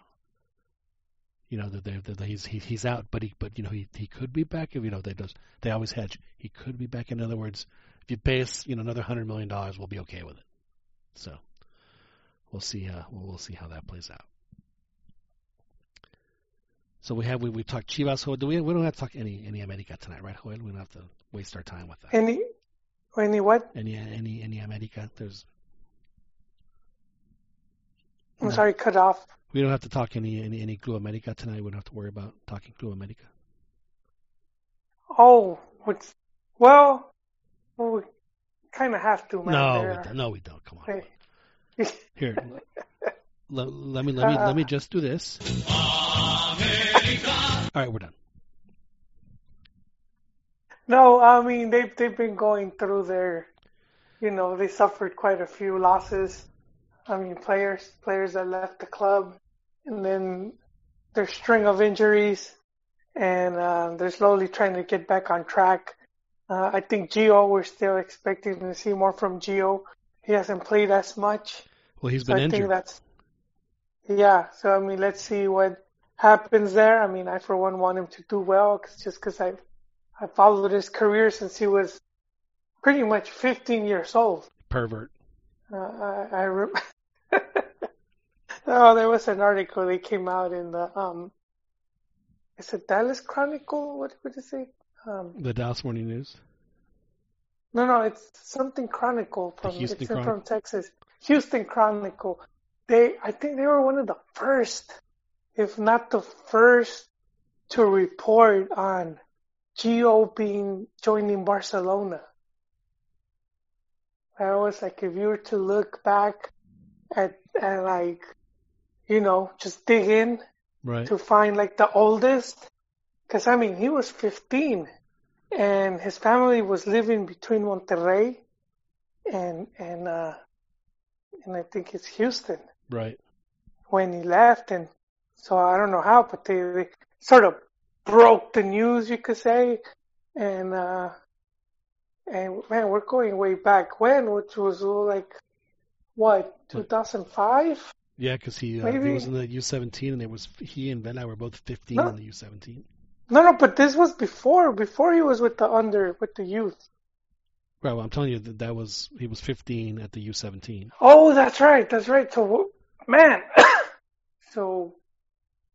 you know that they he's he, he's out, but he but you know he he could be back if you know they does they always hedge. He could be back. In other words, if you pay us you know another hundred million dollars, we'll be okay with it. So we'll see. Uh, we'll, we'll see how that plays out. So we have we we talked Chivas. Joel. Do we we don't have to talk any any America tonight, right, Joel? We don't have to waste our time with that. any any what? Any any any America? There's I'm No. sorry, cut off. We don't have to talk any any any Club America tonight. We don't have to worry about talking Club America. Oh, what's well, well we kind of have to, man. No, we don't. no, we don't. Come on. Hey. Here, let, let me let me let me just do this. All right, we're done. No, I mean they've they've been going through their, you know, they suffered quite a few losses. I mean, players players that left the club, and then their string of injuries, and uh, they're slowly trying to get back on track. Uh, I think Gio, we're still expecting to see more from Gio. He hasn't played as much. Well, he's So been I think injured. that's yeah. So I mean, let's see what happens there. I mean, I for one want him to do well, cause, just because I I followed his career since he was pretty much 15 years old. Pervert. Uh, I, I rem- oh, there was an article that came out in the um, is it Dallas Chronicle? What would it say? Um, The Dallas Morning News. no, no, it's something Chronicle from Houston it's Chronicle? from Texas. Houston Chronicle. They, I think they were one of the first, if not the first, to report on Gio being joining Barcelona. I was like, if you were to look back at, at like, you know, just dig in Right. to find like the oldest, because I mean he was 15, and his family was living between Monterrey and and uh and I think it's Houston Right. when he left, and so I don't know how, but they, they sort of broke the news, you could say, and uh and man, we're going way back when, which was like what 2005. Yeah, because he uh, he was in the U17, and there was he and Vela were both 15 No. in the U17. No, no, but this was before before he was with the under with the youth. Right. Well, I'm telling you that that was he was 15 at the U17. Oh, that's right, that's right. So, man, so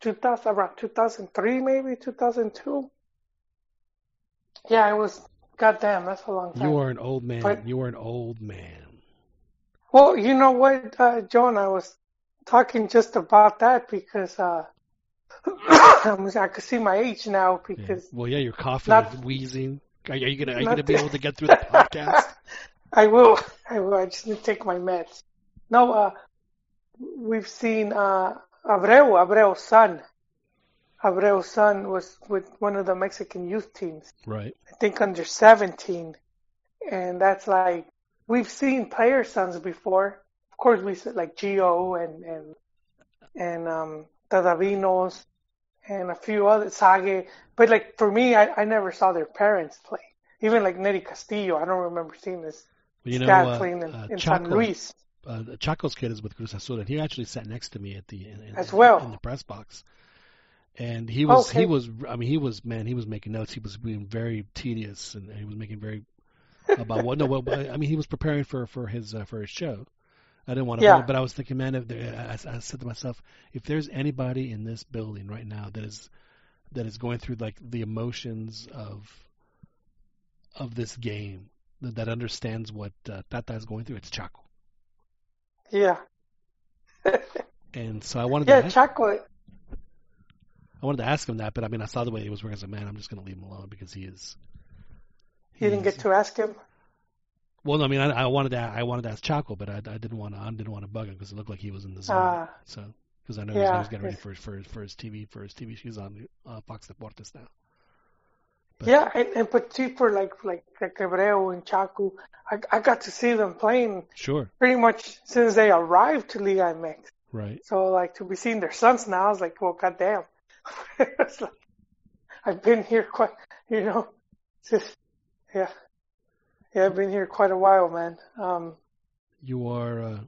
2000 around 2003 maybe 2002. Yeah, it was. Goddamn, that's a long time. You are an old man. But- you are an old man. Well, you know what, uh, John, I was talking just about that because uh, I could see my age now Yeah. because Well, yeah, you're coughing, Not- and wheezing. Are, are you gonna are you not- gonna be able to get through the podcast? I will. I will. I just need to take my meds. No, uh, we've seen uh, Abreu, Abreu's son. Abreu's son was with one of the Mexican youth teams. Right. I think under 17. And that's like, we've seen player sons before. Of course, we said like Gio and, and, and, um, Tadavinos and a few other, Sage. But like, for me, I, I never saw their parents play. Even like Nery Castillo, I don't remember seeing this Well, you know, dad uh, playing in, uh, in San Luis. uh, Chaco's kid is with Cruz Azul, and he actually sat next to me at the in, in, As well. in the press box. And he was Okay. he was I mean he was man he was making notes he was being very tedious and he was making very about what no what I mean he was preparing for for his uh, for his show. I didn't want to, Yeah. but I was thinking, man, if there, I, I said to myself, if there's anybody in this building right now that is that is going through like the emotions of of this game that, that understands what uh, Tata is going through, it's Chaco. Yeah. And so I wanted Yeah, to ask, Chaco. I wanted to ask him that, but I mean I saw the way he was working. I said, man, I'm just going to leave him alone because he is. he You didn't is- get to ask him? Well, no, I mean, I, I wanted to, I wanted to ask Chaco, but I, I didn't want to, I didn't want to bug him because it looked like he was in the zone. Ah. so, because I know he was- he Yeah, was getting ready for his, for his, for his TV, for his TV. She's on uh, Fox Deportes now. But- Yeah, and, and but see, for like like Abreu and Chaco, I I got to see them playing Sure, pretty much since they arrived to Liga MX. right. So like to be seeing their sons now, I was like, well, goddamn. it's like I've been here quite, you know, just yeah, yeah, I've been here quite a while, man. Um, You are, uh,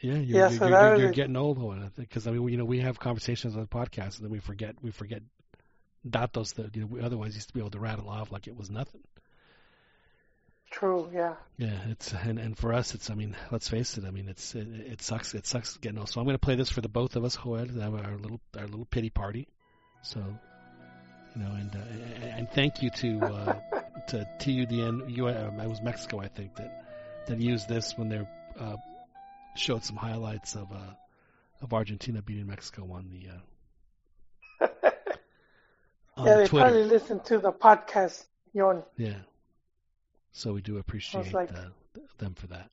yeah, you're, Yeah, you're, so you're, you're, getting old, Juan. Because I mean, you know, we have conversations on the podcast and then we forget, we forget datos that you know we otherwise used to be able to rattle off like it was nothing. true, yeah, Yeah, it's and and for us, it's I mean, let's face it. I mean, it's it, it sucks. It sucks getting old. So I'm going to play this for the both of us, Joel. Our little our little pity party. So, you know, and uh, and, and thank you to uh, to TUDN. You, um, it was Mexico, I think that that used this when they uh, showed some highlights of uh, of Argentina beating Mexico on the uh, on yeah. They Twitter. probably listened to the podcast, Yon. Yeah. So we do appreciate like- uh, them for that.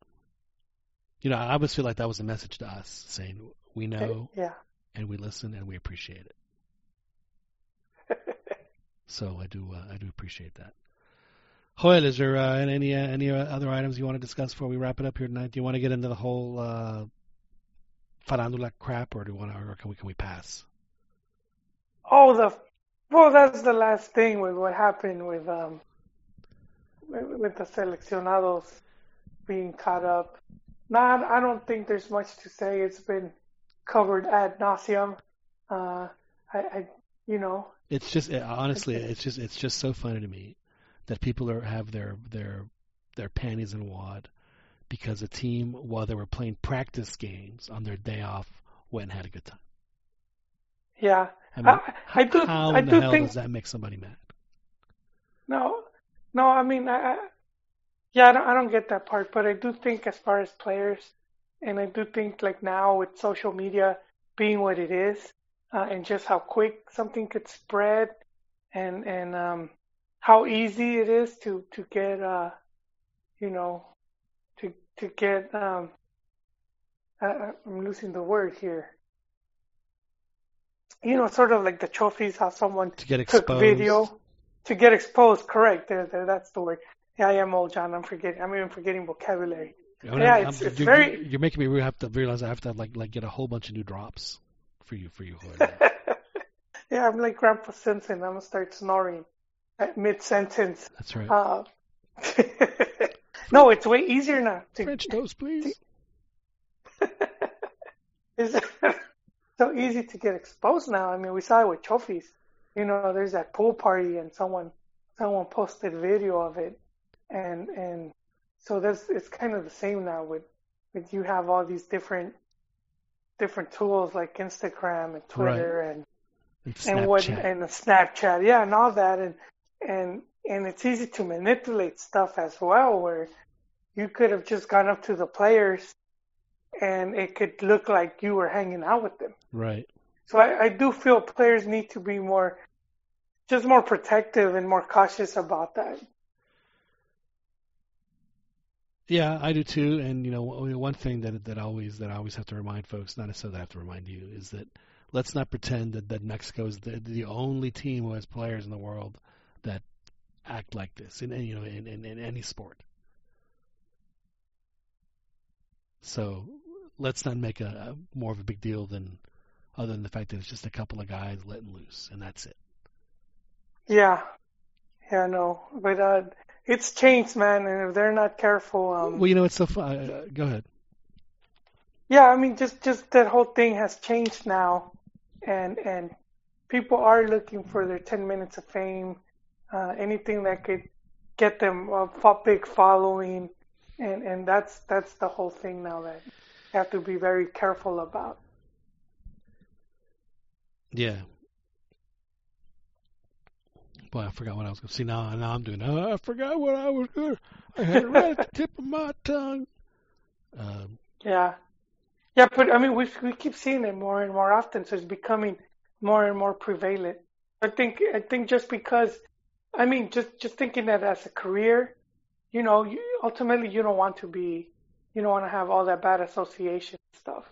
You know, I always feel like that was a message to us saying we know Yeah, and we listen and we appreciate it. So I do, uh, I do appreciate that. Joel, is there uh, any uh, any other items you want to discuss before we wrap it up here tonight? Do you want to get into the whole uh, farandula crap, or do you want to, or can we can we pass? Oh, the well, that's the last thing with what happened with um with, the seleccionados being caught up. Nah, I don't think there's much to say. It's been covered ad nauseum. Uh, I, I, you know, It's just honestly, it's just it's just so funny to me that people are have their their their panties in a wad because a team while they were playing practice games on their day off went and had a good time. yeah. I mean, I, I do, how I in the do hell think does that make somebody mad? no, no. I mean, I, I yeah, I don't, I don't get that part, but I do think as far as players, and I do think like now with social media being what it is, uh, and just how quick something could spread, and and um, how easy it is to to get uh, you know, to to get um, I, I'm losing the word here. You know, sort of like the trophies, how someone To get took exposed. video to get exposed. Correct. There, there, that's the word. Yeah, I am old, John. I'm forgetting. I'm even forgetting vocabulary. Mean, Yeah, I'm- it's- I'm- it's you're, very- you're making me have to realize I have to like like get a whole bunch of new drops for you for you. Yeah, I'm like Grandpa Simpson. I'm gonna start snoring at mid sentence. That's right. Uh, no, it's way easier now. To, French toast, please. it's so easy to get exposed now. I mean, we saw it with trophies. You know, there's that pool party, and someone someone posted video of it, and and so that's it's kind of the same now with with you have all these different different tools like Instagram and Twitter and And and what Snapchat. and the Snapchat, yeah, and all that, and and and it's easy to manipulate stuff as well, where you could have just gone up to the players, and it could look like you were hanging out with them. Right. So I, I do feel players need to be more, just more protective and more cautious about that. Yeah, I do too. And you know, one thing that that always that I always have to remind folks, not necessarily I have to remind you, is that let's not pretend that that Mexico is the the only team who has players in the world that act like this in any- you know in, in, in any sport. So let's not make a, a more of a big deal than other than the fact that it's just a couple of guys letting loose and that's it. Yeah, yeah, no, but uh, it's changed, man, and if they're not careful, um, Well, you know, it's so fun. Uh, go ahead. Yeah, I mean, just just that whole thing has changed now, and and people are looking for their ten minutes of fame, uh, anything that could get them a big following, and and that's that's the whole thing now that you have to be very careful about. Yeah. Boy, I forgot what I was going to see. Now, now I'm doing. Oh, I forgot what I was going. to I had it right at the tip of my tongue. Um, Yeah, yeah, but I mean, we we keep seeing it more and more often, so it's becoming more and more prevalent. I think I think just because, I mean, just just thinking that as a career, you know, you, ultimately you don't want to be, you don't want to have all that bad association stuff.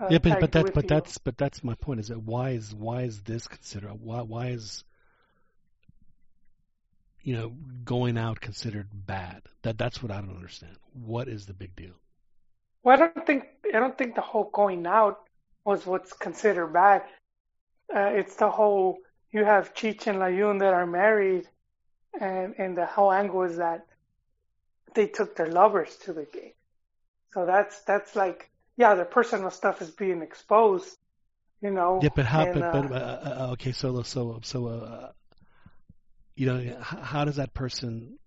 uh, yeah, but but that's but you. that's but that's my point. Is that why is why is this considered? Why why is you know going out considered bad? That that's what I don't understand. What is the big deal? Well, I don't think I don't think the whole going out was what's considered bad. Uh, it's the whole you have Cheech and Layun that are married, and and the whole angle is that they took their lovers to the gate. So that's that's like yeah, their personal stuff is being exposed, you know. Yeah, but how? and, but but uh, uh, uh, okay, so so so uh, you know, how does that person?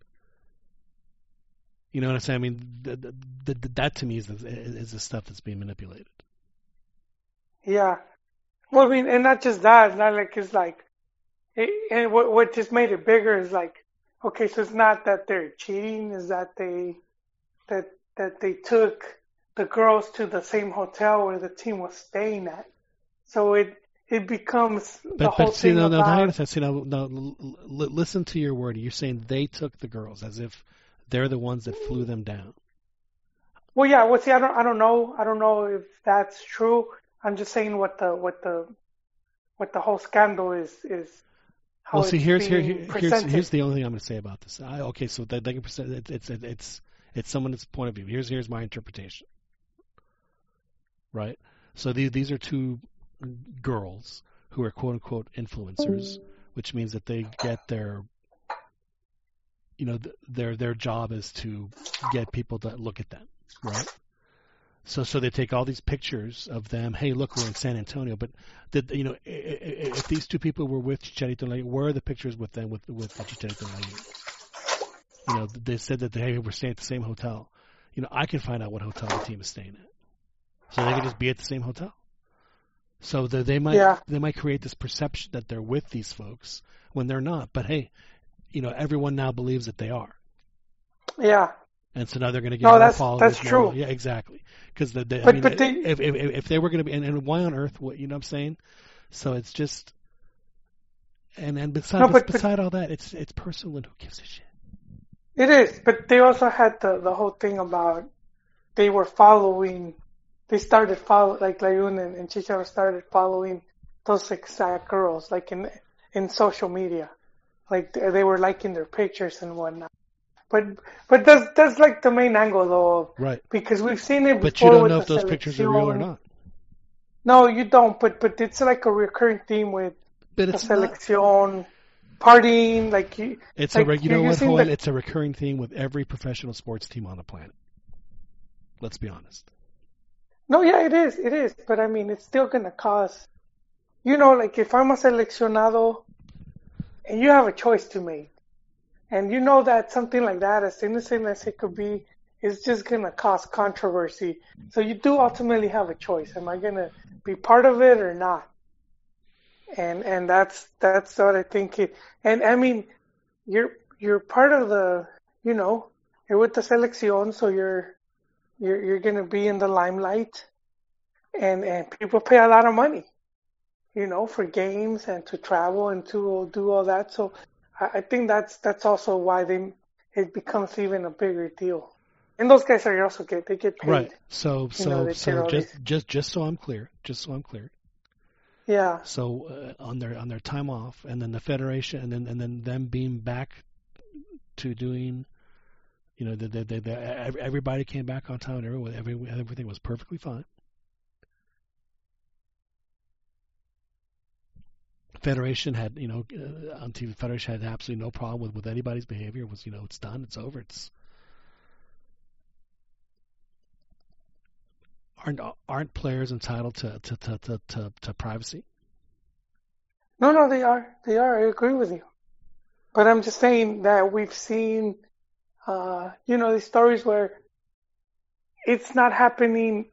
You know what I'm saying? I mean, th- th- th- th- that to me is the, is the stuff that's being manipulated. Yeah. Well, I mean, and not just that. Not like it's like, it, and what what just made it bigger is like, okay, so it's not that they're cheating, is that they that that they took the girls to the same hotel where the team was staying at. So it it becomes the But whole see, thing no, no, about I understand. See, now, no, l- l- listen to your word. You're saying they took the girls as if they're the ones that flew them down. Well, yeah. Well, see, I don't, I don't know, I don't know if that's true. I'm just saying what the, what the, what the whole scandal is, is how well, see, here's here, here- here's here's the only thing I'm going to say about this. I, okay, so they, they can present it, it's it's it's it's someone's point of view. Here's here's my interpretation. Right. So these these are two girls who are quote unquote influencers, which means that they get their you know th- their their job is to get people to look at them, right? So so they take all these pictures of them. Hey, look, we're in San Antonio. But did you know if these two people were with Chicharito Layun, where are the pictures with them with with Chicharito Layun? You know, they said that they we're staying at the same hotel. You know, I can find out what hotel the team is staying at, so they can just be at the same hotel. So they, they might Yeah. they might create this perception that they're with these folks when they're not. But hey, you know, everyone now believes that they are. Yeah. And so now they're going to get No, that's- followers. that's true. Yeah, exactly. Because the, the I mean, but they- if, if if they were going to be, and, and why on earth? What you know? what I'm saying. So it's just, and and beside No, but- but- all that, it's it's personal and who gives a shit. It is, but they also had the the whole thing about they were following. They started follow like Layun and, and Chicharo started following those exact girls, like in in social media, like they were liking their pictures and whatnot. But but that's that's like the main angle though, Right. because we've seen it before. But you don't know if those pictures are real or not. No, you don't. But but it's like a recurring theme with But the not. selección, partying, like you. It's like a you know what, Joel? the- It's a recurring theme with every professional sports team on the planet. Let's be honest. No, yeah, it is, it is. But I mean, it's still gonna cause. You know, like if I'm a seleccionado, and you have a choice to make, and you know that something like that, as innocent as it could be, it's just gonna cause controversy. So you do ultimately have a choice. Am I gonna be part of it or not? And and that's that's what I think it and I mean you're you're part of the you know, you're with the selección so you're you're you're gonna be in the limelight and and people pay a lot of money, you know, for games and to travel and to do all that. So I, I think that's that's also why they it becomes even a bigger deal. And those guys are also get they get paid. Right. So You know, so so just these- just just so I'm clear, just so I'm clear. Yeah. So uh, on their on their time off, and then the federation, and then and then them being back to doing, you know, the, the, the, the, everybody came back on time, and everyone, every, everything was perfectly fine. Federation had, you know, uh, TV, Federation had absolutely no problem with, with anybody's behavior. It was, you know, it's done, it's over, it's. Aren't aren't players entitled to to to to, to, to privacy? No, no, they are. They are. I agree with you. But I'm just saying that we've seen, uh, you know, these stories where it's not happening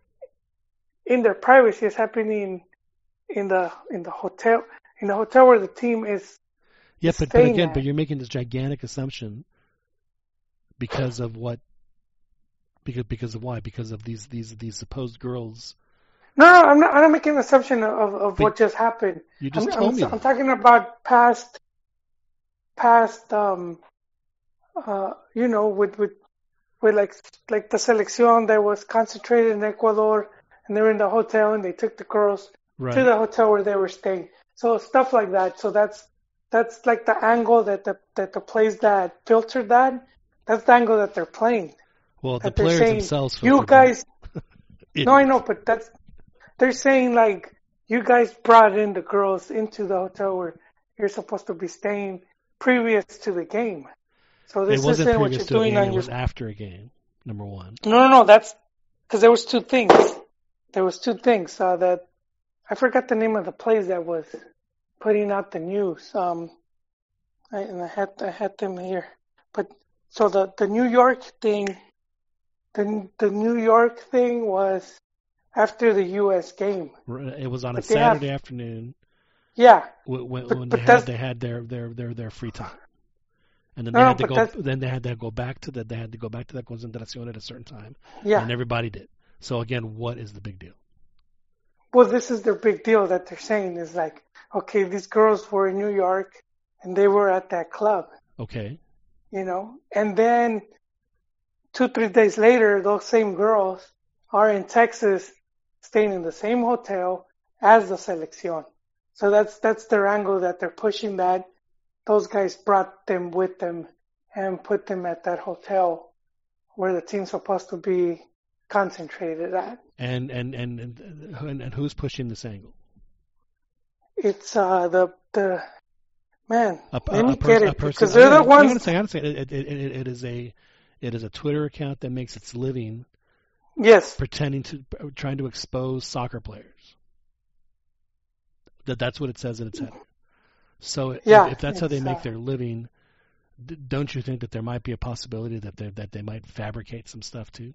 in their privacy. It's happening in the in the hotel in the hotel where the team is. Yeah, but, but again, at. but you're making this gigantic assumption because of what? Because because of why? Because of these these these supposed girls. No, no, I'm not. I'm not making an assumption of of But what just happened. You just I'm, told I'm, me I'm talking about past, past, um, uh, you know, with with with like like the selección that was concentrated in Ecuador, and they were in the hotel, and they took the girls Right. to the hotel where they were staying. So stuff like that. So that's that's like the angle that the that the plays that filtered that. That's the angle that they're playing. well, the That they're players saying, themselves. you guys. No, I know, but that's they're saying like you guys brought in the girls into the hotel where you're supposed to be staying previous to the game. So this isn't what you're doing game. on It your. was after a game. Number one. No, no, no. That's because there was two things. There was two things uh, that I forgot the name of the place that was putting out the news. Um, I, and I had I had them here, but so the the New York thing, the the New York thing was after the U.S. game. It was on a But have- Saturday afternoon Yeah, when, when, But- when but they had they had their their their their free time. And then they no, had to go. Then they had to go back to the. They had to go back to that concentración at a certain time, yeah. and everybody did. So again, what is the big deal? Well, this is their big deal that they're saying is like, okay, these girls were in New York and they were at that club. Okay, you know, and then two, three days later, those same girls are in Texas, staying in the same hotel as the selección. So that's that's their angle that they're pushing. That those guys brought them with them and put them at that hotel where the team's supposed to be concentrated at. and and and and, and, and who's pushing this angle? It's uh the the man. A, a, a, pers- get a person. because they're the I ones. understand. I understand. It, it, it, it is a it is a Twitter account that makes its living Yes, pretending to trying to expose soccer players. That that's what it says in its header. So if, Yeah, if that's how they make uh, their living, don't you think that there might be a possibility that they that they might fabricate some stuff too?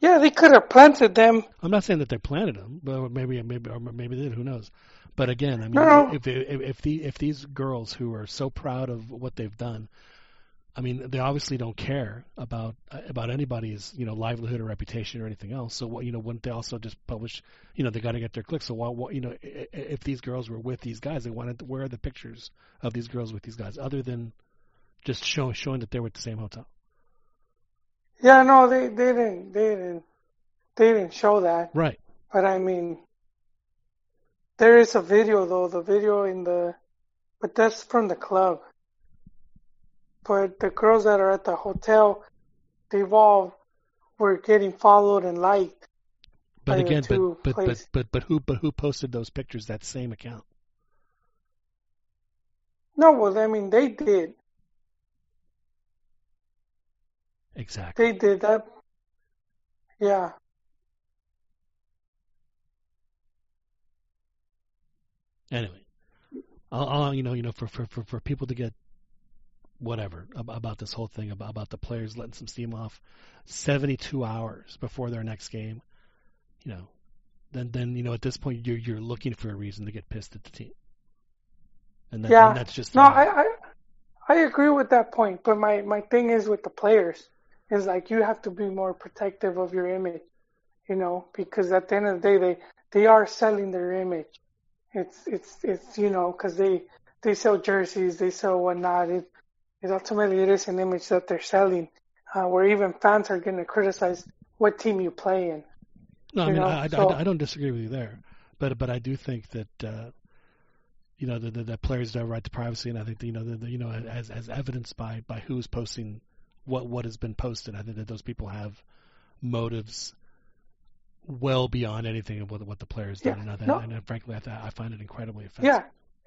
Yeah, they could have planted them. I'm not saying that they planted them, but maybe maybe or maybe they did. Who knows? But again, I mean, No, if if if, the, if these girls who are so proud of what they've done, I mean, they obviously don't care about about anybody's you know livelihood or reputation or anything else. So what you know, wouldn't they also just publish? You know, they got to get their clicks. So why, what you know, if these girls were with these guys, they wanted where are the pictures of these girls with these guys, other than just showing showing that they were at the same hotel? Yeah, no, they they didn't they didn't they didn't show that. Right. But I mean, there is a video though. The video in the, but that's from the club. But the girls that are at the hotel, they've all were getting followed and liked. But again, but but, but but but who but who posted those pictures? That same account. No, well, I mean, they did. Exactly. They did that. Yeah. Anyway, I'll, I'll, you know, you know, for, for, for, for people to get whatever about this whole thing about about the players letting some steam off 72 hours before their next game, you know, then then you know at this point you're you're looking for a reason to get pissed at the team. And, that, yeah, and that's just no, I, I I agree with that point, but my my thing is with the players is like you have to be more protective of your image, you know, because at the end of the day they they are selling their image. It's it's it's you know because they they sell jerseys, they sell whatnot. It, it ultimately it is an image that they're selling, uh, where even fans are going to criticize what team you play in. No, I mean I, so- I, I don't disagree with you there, but but I do think that uh, you know that the, the players have a right to privacy, and I think you know the, the, you know as as evidenced by by who's posting what what has been posted, I think that those people have motives well beyond anything of what what the players done, Yeah, and, I, no. and frankly I, th- I find it incredibly offensive. Yeah,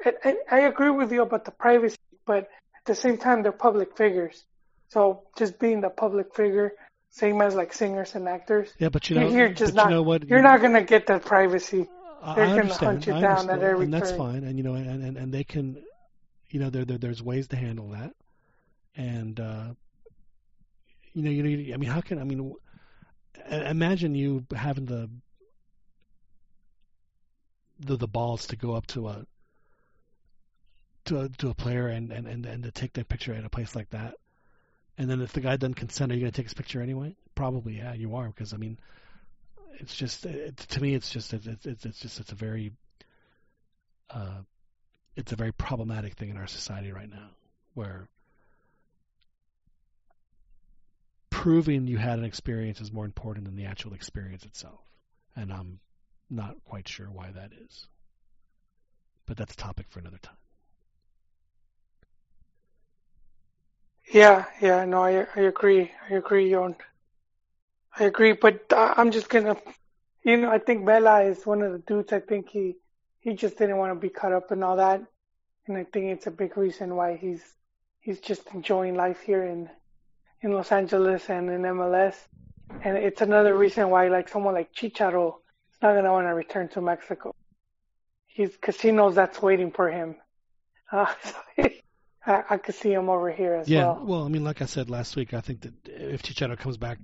and, and I agree with you about the privacy, but at the same time, they're public figures. So just being the public figure, same as like singers and actors, Yeah, but you know, you're just not. you know what? You're not gonna get that privacy. I They're I gonna hunt you I down understand, at every and that's turn. fine. And you know, and, and and they can, you know, there, there there's ways to handle that, and uh, you know, you know, I mean, how can I mean, imagine you having the the the balls to go up to a to a, to a player and, and, and, and to take their picture at a place like that. And then if the guy doesn't consent, are you going to take his picture anyway? Probably, yeah, you are, because I mean, it's just it, to me, it's just it's it's, it's just it's a very uh, it's a very problematic thing in our society right now, where proving you had an experience is more important than the actual experience itself, and I'm not quite sure why that is. But that's a topic for another time. Yeah, yeah, no, I I agree. I agree, Yon. I agree, but I'm just gonna, you know, I think Vela is one of the dudes. I think he he just didn't want to be caught up in all that, and I think it's a big reason why he's he's just enjoying life here in in Los Angeles and in MLS, and it's another reason why like someone like Chicharo is not gonna want to return to Mexico. He's because he knows that's waiting for him. Uh, so I, I could see him over here as well. Yeah, well. I mean, like I said last week, I think that if Chicharito comes back,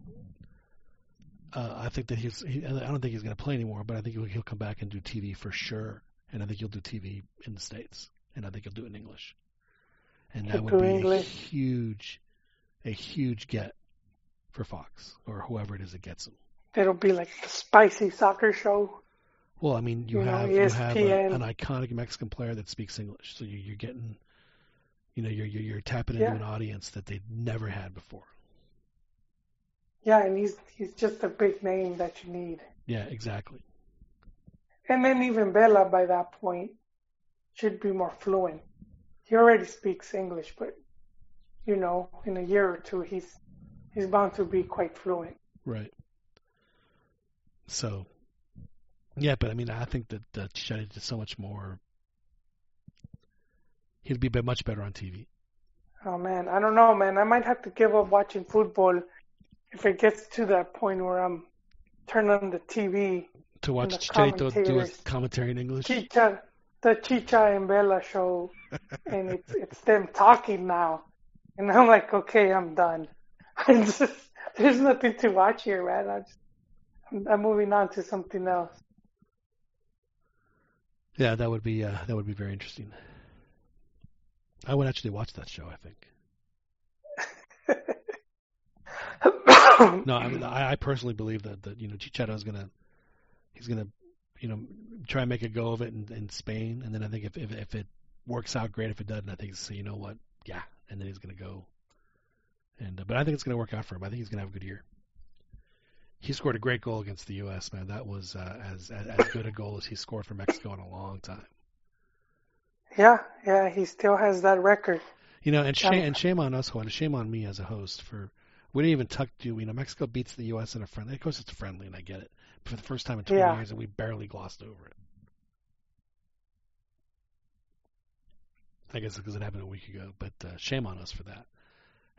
uh, I think that he's. He, I don't think he's going to play anymore, but I think he'll, he'll come back and do TV for sure, and I think he'll do TV in the states, and I think he'll do it in English, and that He'll would do be a English. huge, a huge get for Fox or whoever it is that gets him. It'll be like the spicy soccer show. Well, I mean, you You know, have you have a, an iconic Mexican player that speaks English, so you, you're getting, you know, you're you're, you're tapping into Yeah. an audience that they've never had before. Yeah, and he's he's just a big name that you need. Yeah, exactly. And then even Vela by that point should be more fluent. He already speaks English, but you know, in a year or two he's he's bound to be quite fluent. Right. So, yeah, but I mean, I think that uh, Chicharito did so much more. He'd be much better on TV. Oh man, I don't know, man. I might have to give up watching football if it gets to that point where I'm turning on the TV. To watch Chicharito do his commentary in English. Chicha, the Chicha and Vela show, and it's it's them talking now, and I'm like, okay, I'm done. I just, there's nothing to watch here, man. I'm, just, I'm, I'm moving on to something else. Yeah, that would be uh, that would be very interesting. I would actually watch that show. I think. No, I mean, I, I personally believe that that you know Chicharito is gonna he's gonna you know try and make a go of it in, in Spain, and then I think if, if if it works out, great. If it doesn't, I think so. You know what? Yeah, and then he's gonna go. And uh, but I think it's gonna work out for him. I think he's gonna have a good year. He scored a great goal against the U.S. Man, that was uh, as, as as good a goal as he scored for Mexico in a long time. yeah, yeah, he still has that record. You know, and shame Um, and shame on us, Juan. Shame on me as a host for we didn't even tuck to. You know, Mexico beats the U.S. in a friendly. Of course, it's friendly, and I get it. But for the first time in 20 Yeah. years, and we barely glossed over it. I guess because it happened a week ago, but uh, shame on us for that.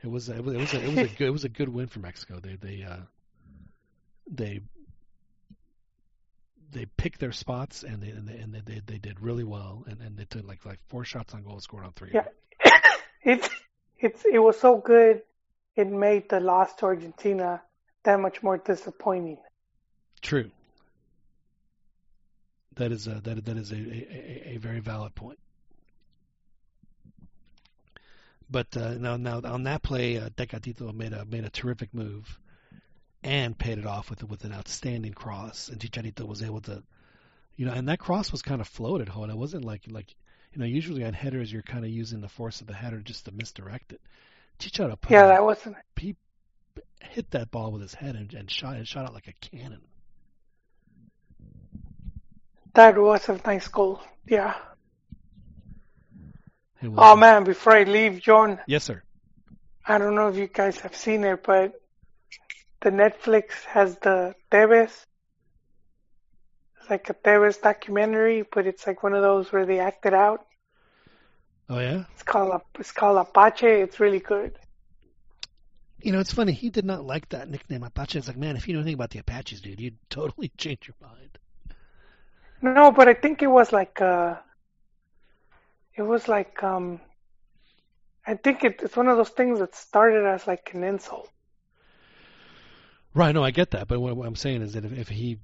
It was it was it was a, it was a good it was a good win for Mexico. They they uh, they they picked their spots and they and they and they, they, did really well and, and they took like like four shots on goal and scored on three. Yeah. It's it's it was so good, it made the loss to Argentina that much more disappointing. True. That is a, that that is a, a, a very valid point. But uh, now now on that play, uh, Tecatito made a made a terrific move and paid it off with with an outstanding cross, and Chicharito was able to, you know, and that cross was kind of floated, Hold. It wasn't like like you know usually on headers you're kind of using the force of the header just to misdirect it. Chicharito Yeah, that wasn't. he hit that ball with his head and, and shot and shot out like a cannon. That was a nice goal. Yeah. Oh man, before I leave, John, Yes, sir. I don't know if you guys have seen it, but the Netflix has the Tevez. It's like a Tevez documentary, but it's like one of those where they act it out. Oh yeah. It's called it's called Apache. It's really good. You know, it's funny. He did not like that nickname Apache. It's like, man, if you know anything about the Apaches, dude, you'd totally change your mind. No, but I think it was like uh it was like um I think it, it's one of those things that started as like an insult. Right. No, I get that. But what, what I'm saying is that if, if he,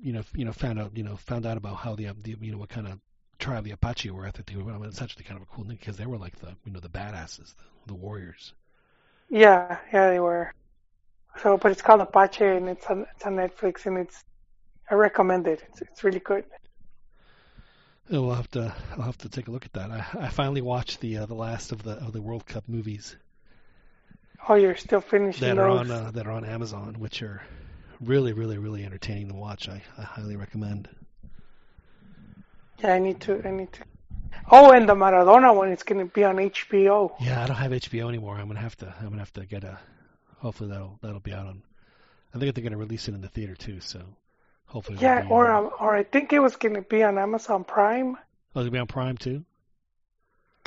you know, you know, found out, you know, found out about how the, the you know, what kind of tribe the Apache were, I think they were, I mean, it's actually kind of a cool thing because they were like the, you know, the badasses, the, the warriors. Yeah, yeah, they were. So, but it's called Apache, and it's on it's on Netflix, and it's I recommend it. It's it's really good. We'll have to, I'll have to take a look at that. I, I finally watched the, uh, the last of the, of the World Cup movies. Oh, you're still finishing that are those? on uh, that are on Amazon, which are really, really, really entertaining to watch. I, I highly recommend. Yeah, I need to. I need to. Oh, and the Maradona one is going to be on HBO. Yeah, I don't have HBO anymore. I'm gonna have to. I'm gonna have to get a. Hopefully that'll that'll be out on. I think they're gonna release it in the theater too. So hopefully. Yeah, or uh, um, or I think it was going to be on Amazon Prime. oh, it'll be on Prime too.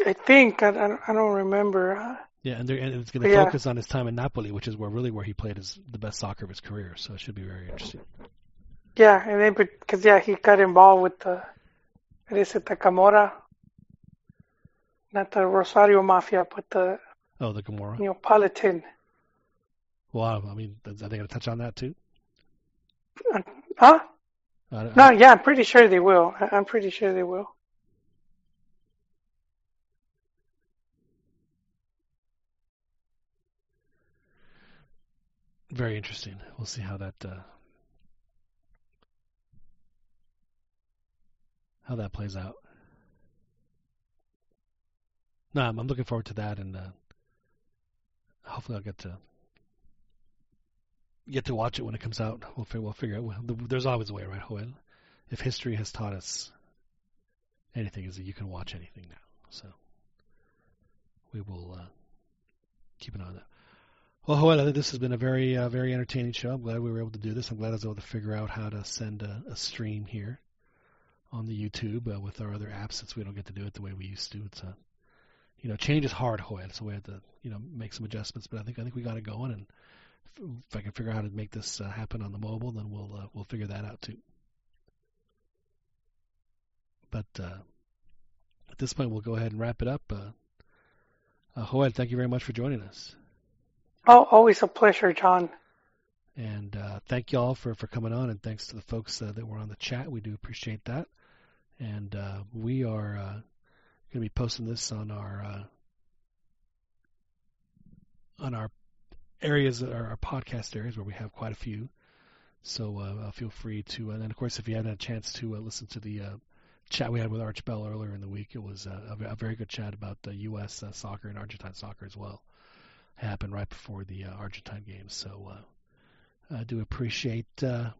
I think I, I don't- I don't remember. Uh, Yeah, and, and it's gonna Yeah. focus on his time in Napoli, which is where really where he played his the best soccer of his career. So it should be very interesting. yeah, and then because yeah, he got involved with the. What is it, the Camorra? Not the Rosario Mafia, but the Oh, the Camorra. Neapolitan. Well, I mean, are they gonna touch on that too? Huh? I, I- No, yeah, I'm pretty sure they will. I- I'm pretty sure they will. Very interesting. We'll see how that uh, how that plays out. No, I'm, I'm looking forward to that, and uh, hopefully I'll get to get to watch it when it comes out. We'll figure, we'll figure out. There's always a way, right, Joel? If history has taught us anything, is that you can watch anything now. So we will uh, keep an eye on that. Well, Joel, I think this has been a very, uh, very entertaining show. I'm glad we were able to do this. I'm glad I was able to figure out how to send a, a stream here on the YouTube uh, with our other apps, since we don't get to do it the way we used to. It's a, you know, change is hard, Joel, so we had to, you know, make some adjustments. But I think I think we got it going, and if, I can figure out how to make this uh, happen on the mobile, then we'll uh, we'll figure that out too. But uh, at this point, we'll go ahead and wrap it up. Uh, uh, thank you very much for joining us. Oh, always a pleasure, John. And uh, thank you all for, for coming on, and thanks to the folks uh, that were on the chat. We do appreciate that. And uh, we are uh, going to be posting this on our uh, on our areas, our, our podcast areas, where we have quite a few. So uh, feel free to, and then of course, if you haven't had a chance to uh, listen to the uh, chat we had with Arch Bell earlier in the week, it was uh, a, a very good chat about the U.S. Uh, soccer and Argentine soccer as well. Happened right before the uh, Argentine games, so. Uh, I do appreciate uh,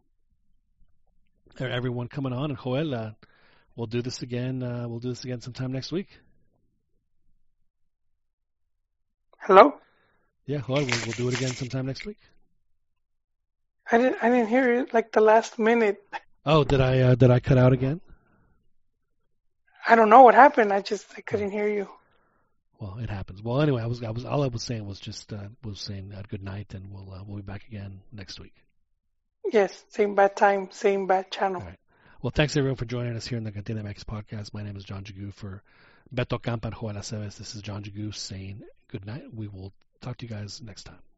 everyone coming on. And Joel, uh, we'll do this again. Uh, we'll do this again sometime next week. Hello? Yeah, Joel, we'll, we'll do it again sometime next week. I didn't I didn't hear it like the last minute. Oh, did I uh, did I cut out again? I don't know what happened. I just I couldn't hear you. Well, it happens. Well, anyway, I was I was all I was saying was just uh, was saying uh, good night, and we'll uh, we'll be back again next week. Yes, same bad time, same bad channel. Right. Well, thanks everyone for joining us here in the Cantina MX podcast. My name is John Jagu for Beto Campa and Joel Aceves. This is John Jagu saying good night. We will talk to you guys next time.